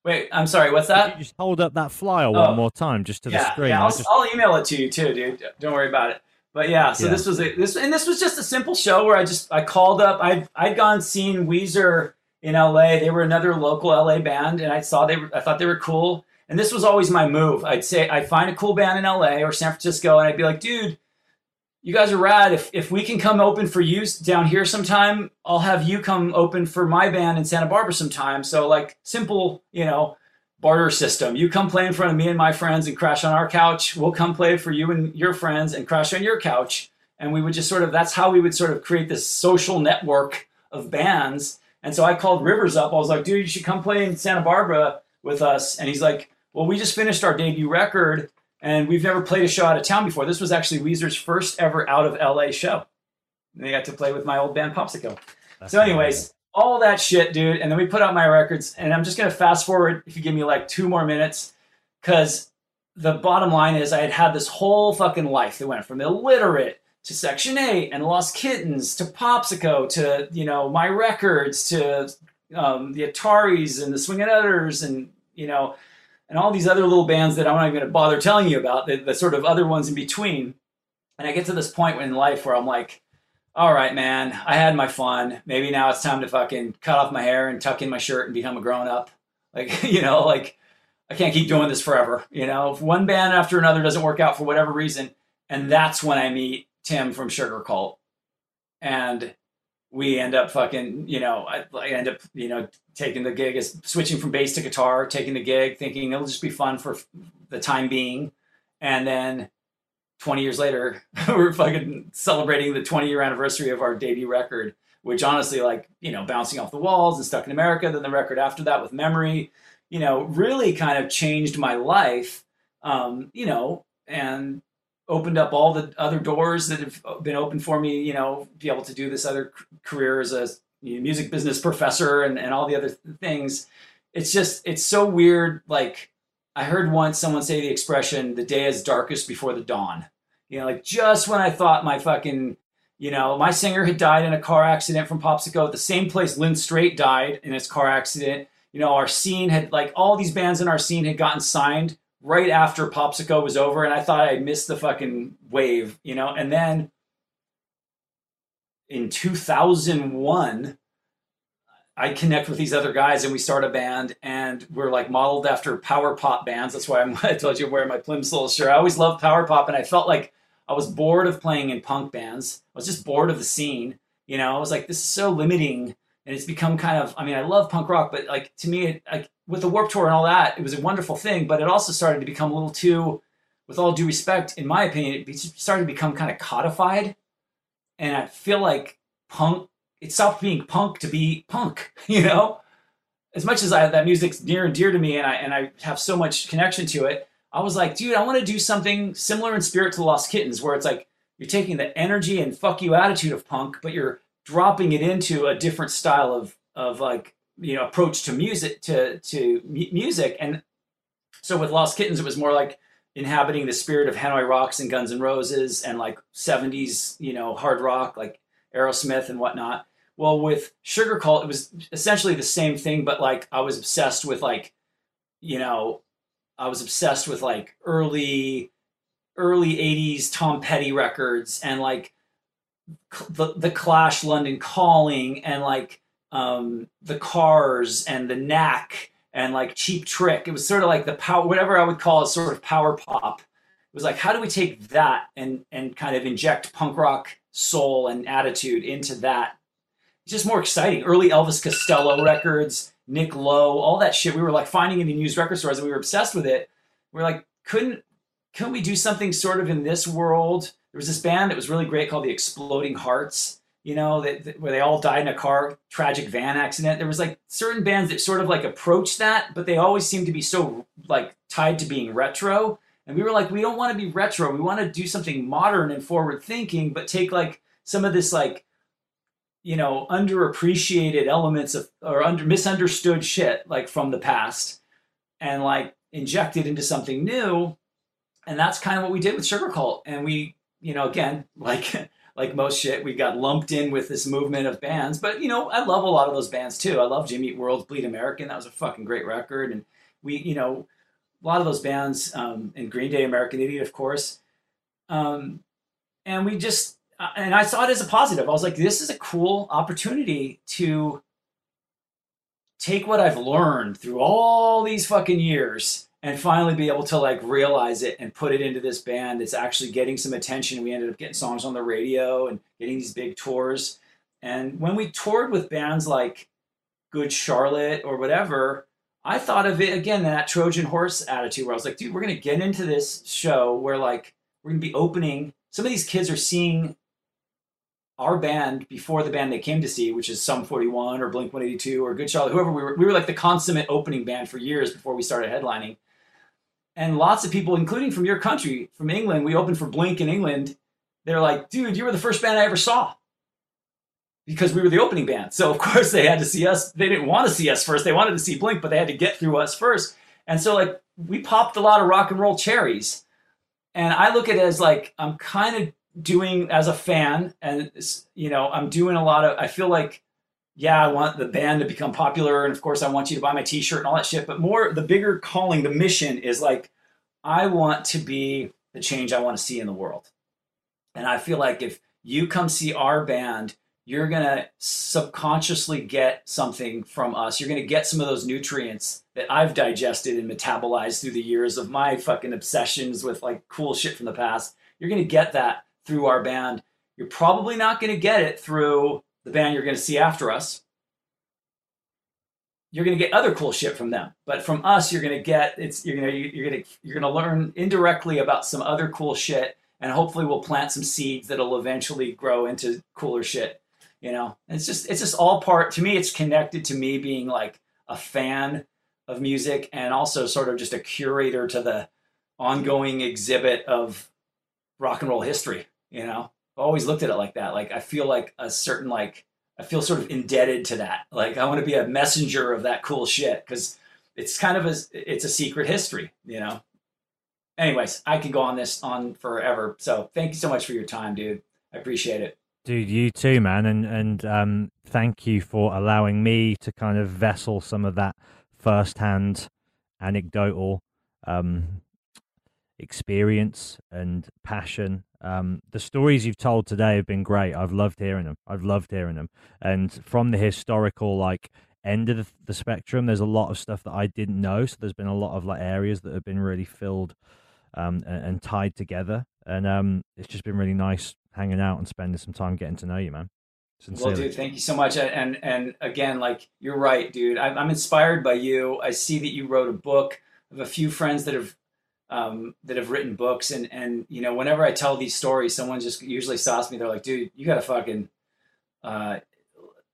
Wait, I'm sorry. What's that? Just hold up that flyer oh. one more time, just to yeah, the screen. Yeah, I'll, just... I'll email it to you too, dude. Don't worry about it. But yeah, so this was a this and this was just a simple show where I just I called up. I've I'd gone seen Weezer in LA. They were another local LA band, and I saw they were, I thought they were cool. And this was always my move. I'd say I'd find a cool band in LA or San Francisco, and I'd be like, dude, you guys are rad. If if we can come open for you down here sometime, I'll have you come open for my band in Santa Barbara sometime. So like simple, you know, barter system. You come play in front of me and my friends and crash on our couch. We'll come play for you and your friends and crash on your couch. And we would just sort of, that's how we would sort of create this social network of bands. And so I called Rivers up. I was like, dude, you should come play in Santa Barbara with us. And he's like, well, we just finished our debut record and we've never played a show out of town before. This was actually Weezer's first ever out of LA show. And they got to play with my old band Popsicle. That's so, anyways, amazing. all that shit, dude. And then we put out my records, and I'm just gonna fast forward if you give me like two more minutes, because the bottom line is I had had this whole fucking life that went from illiterate to Section Eight and Lost Kittenz to Popsico to you know my records to um, the Ataris and the Swingin' Utters and you know and all these other little bands that I'm not even going to bother telling you about, the, the sort of other ones in between. And I get to this point in life where I'm like, all right, man, I had my fun. Maybe now it's time to fucking cut off my hair and tuck in my shirt and become a grown up. Like, you know, like I can't keep doing this forever. You know, if one band after another doesn't work out for whatever reason, and that's when I meet Tim from Sugarcult, and we end up fucking, you know, I, I end up, you know, taking the gig as switching from bass to guitar, taking the gig, thinking it'll just be fun for the time being, and then 20 years later, we're fucking celebrating the 20 year anniversary of our debut record, which honestly, like, you know, bouncing off the walls and stuck in America. Then the record after that with Memory, you know, really kind of changed my life, um, you know, and opened up all the other doors that have been open for me, you know, be able to do this other career as a music business professor and, and all the other things. It's just, it's so weird. Like, I heard once someone say the expression, the day is darkest before the dawn. You know, like just when I thought my fucking, you know, my singer had died in a car accident from Popsicle at the same place Lynn Strait died in his car accident. You know, our scene had like all these bands in our scene had gotten signed right after Popsicle was over, and I thought I missed the fucking wave, you know. And then in 2001, I connect with these other guys and we start a band and we're like modeled after power pop bands. That's why I'm, I told you I'm wearing my Plimsouls shirt. I always loved power pop and I felt like I was bored of playing in punk bands. I was just bored of the scene. You know, I was like, this is so limiting and it's become kind of, I mean, I love punk rock, but like to me, it, like with the Warped Tour and all that, it was a wonderful thing, but it also started to become a little too, with all due respect, in my opinion, it started to become kind of codified. And I feel like punk it stopped being punk to be punk, you know? As much as I, that music's near and dear to me and I, and I have so much connection to it, I was like, dude, I want to do something similar in spirit to Lost Kittenz, where it's like you're taking the energy and fuck you attitude of punk, but you're dropping it into a different style of, of like, you know, approach to music, to, to mu- music. And so with Lost Kittenz, it was more like inhabiting the spirit of Hanoi Rocks and Guns and Roses and like 70s, you know, hard rock, like Aerosmith and whatnot. Well, with Sugarcult, it was essentially the same thing, but like I was obsessed with like, you know, I was obsessed with like early, early '80s Tom Petty records and like the the Clash, London Calling, and like um, the Cars and the Knack and like Cheap Trick. It was sort of like the power, whatever I would call it, sort of power pop. It was like, how do we take that and and kind of inject punk rock soul and attitude into that it's just more exciting. Early Elvis Costello records, Nick Lowe, all that shit. We were like finding it in used record stores and we were obsessed with it. We are like, couldn't couldn't we do something sort of in this world? There was this band that was really great called the Exploding Hearts, you know, that, that- where they all died in a car tragic van accident. There was like certain bands that sort of like approached that, but they always seemed to be so like tied to being retro. And we were like, we don't want to be retro. We want to do something modern and forward thinking, but take like some of this like you know underappreciated elements of or under misunderstood shit like from the past and like inject it into something new and that's kind of what we did with sugarcult and we you know again like like most shit we got lumped in with this movement of bands but you know i love a lot of those bands too i love jimmy Eat world's bleed american that was a fucking great record and we you know a lot of those bands um, and green day american idiot of course um, and we just uh, and I saw it as a positive. I was like, this is a cool opportunity to take what I've learned through all these fucking years and finally be able to like realize it and put it into this band that's actually getting some attention. We ended up getting songs on the radio and getting these big tours. And when we toured with bands like Good Charlotte or whatever, I thought of it again that Trojan horse attitude where I was like, dude, we're gonna get into this show where like we're gonna be opening. Some of these kids are seeing our band before the band they came to see, which is Sum 41 or Blink 182 or Good Charlotte, whoever we were. We were like the consummate opening band for years before we started headlining. And lots of people, including from your country, from England, we opened for Blink in England. They're like, dude, you were the first band I ever saw because we were the opening band. So of course they had to see us. They didn't want to see us first. They wanted to see Blink, but they had to get through us first. And so like we popped a lot of rock and roll cherries. And I look at it as like I'm kind of doing as a fan and you know i'm doing a lot of i feel like yeah i want the band to become popular and of course i want you to buy my t-shirt and all that shit. But more the bigger calling the mission is like i want to be the change i want to see in the world. And i feel like if you come see our band you're to subconsciously get something from us. You're to get some of those nutrients that i've digested and metabolized through the years of my fucking obsessions with like cool shit from the past. You're to get that through our band. You're probably not to get it through the band you're going to see after us. You're going to get other cool shit from them, but from us, you're going to get it's you're going to you're going to you're going to learn indirectly about some other cool shit, and hopefully we'll plant some seeds that'll eventually grow into cooler shit. You know, and it's just it's just all part to me. It's connected to me being like a fan of music and also sort of just a curator to the ongoing exhibit of rock and roll history you know always looked at it like that. Like i feel like a certain like i feel sort of indebted to that. Like i want to be a messenger of that cool shit because it's kind of a it's a secret history you know? Anyways i could go on this on forever. So thank you so much for your time dude. I appreciate it. Dude you too man. And and um thank you for allowing me to kind of vessel some of that firsthand anecdotal um experience and passion. Um, the stories you've told today have been great. I've loved hearing them. I've loved hearing them. And from the historical like end of the, the, spectrum, there's a lot of stuff that I didn't know. So there's been a lot of like areas that have been really filled um, and, and, tied together. And um, it's just been really nice hanging out and spending some time getting to know you, man. Sincerely. Well, dude, thank you so much. And and again, like you're right, dude. I'm, I'm inspired by you. I see that you wrote a book. I have a few friends that have um, that have written books and and you know whenever I tell these stories, someone just usually stops me. They're like, "Dude, you gotta fucking, uh,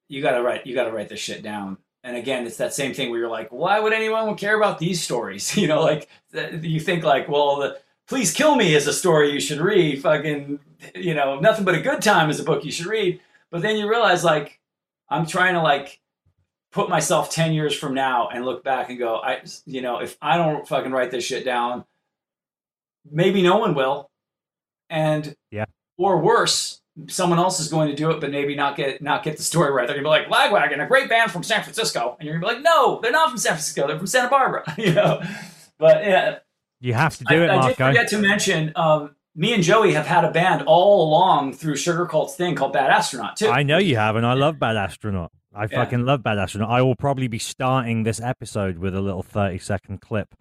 you gotta write, you gotta write this shit down." And again, it's that same thing where you're like, "Why would anyone care about these stories?" You know, like you think like, well, the "Please Kill Me" is a story you should read. Fucking, you know, nothing but a good time is a book you should read. But then you realize like, I'm trying to like put myself 10 years from now and look back and go, I, you know, if I don't fucking write this shit down maybe no one will, and yeah, or worse, someone else is going to do it, but maybe not get not get the story right. They're gonna be like Lagwagon, a great band from San Francisco, and you're gonna be like, no, they're not from San Francisco, they're from Santa Barbara, you know. But yeah, you have to do it. I, I did forget to mention. Um, me and Joey have had a band all along through Sugarcult's thing called Bad Astronaut too. I know you have, and I love Bad Astronaut. I fucking yeah. love Bad Astronaut. I will probably be starting this episode with a little thirty second clip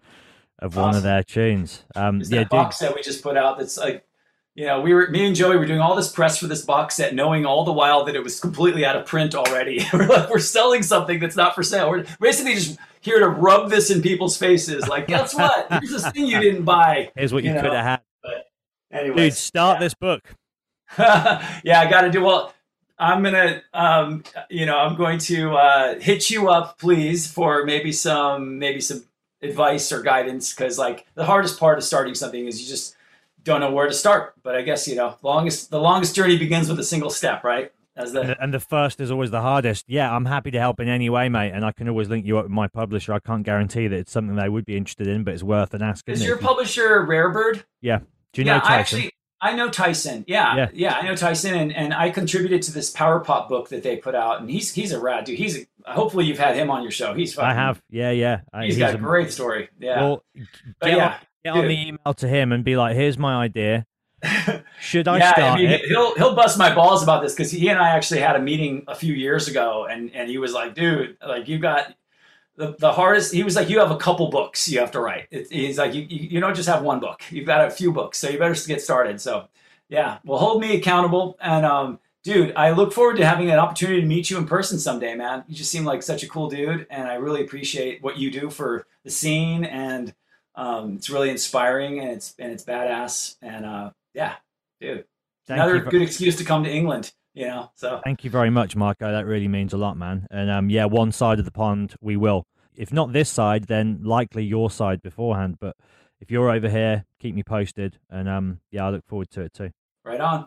of awesome. one of their tunes. Um, yeah, that box set we just put out. That's like, you know, we were me and Joey were doing all this press for this box set, knowing all the while that it was completely out of print already. we're like, we're selling something that's not for sale. We're basically just here to rub this in people's faces. Like, guess what? Here's this thing you didn't buy. Here's what you, you could have had. But anyway, dude, start yeah. this book. yeah, I got to do well. I'm gonna, um, you know, I'm going to uh, hit you up, please, for maybe some, maybe some advice or guidance because like the hardest part of starting something is you just don't know where to start. But I guess you know, longest the longest journey begins with a single step, right? As the and, the and the first is always the hardest. Yeah, I'm happy to help in any way, mate, and I can always link you up with my publisher. I can't guarantee that it's something they would be interested in, but it's worth an ask. Is your publisher Rarebird? Yeah. Do you know yeah, Tyson? I actually I know Tyson. Yeah, yeah, yeah, I know Tyson, and, and I contributed to this Power Pop book that they put out, and he's he's a rad dude. He's a, hopefully you've had him on your show. He's fucking, I have. Yeah, yeah. he's, he's got a great story. Yeah. Well, but get, yeah, on, get on the email to him and be like, "Here's my idea. Should I yeah, start I mean, it? He'll he'll bust my balls about this because he and I actually had a meeting a few years ago, and and he was like, "Dude, like you got." The, the hardest he was like you have a couple books you have to write. It, he's like you, you, don't just have one book. You've got a few books so you better get started. So yeah, well, hold me accountable. And um, dude, I look forward to having an opportunity to meet you in person someday, man. You just seem like such a cool dude, and I really appreciate what you do for the scene, and um, it's really inspiring, and it's and it's badass, and uh, yeah, dude, Thank another for- good excuse to come to England, know. So Thank you very much, Marko. That really means a lot, man. And um, yeah, one side of the pond we will. If not this side, then likely your side beforehand. But if you're over here, keep me posted. And um, yeah, I look forward to it too. right on.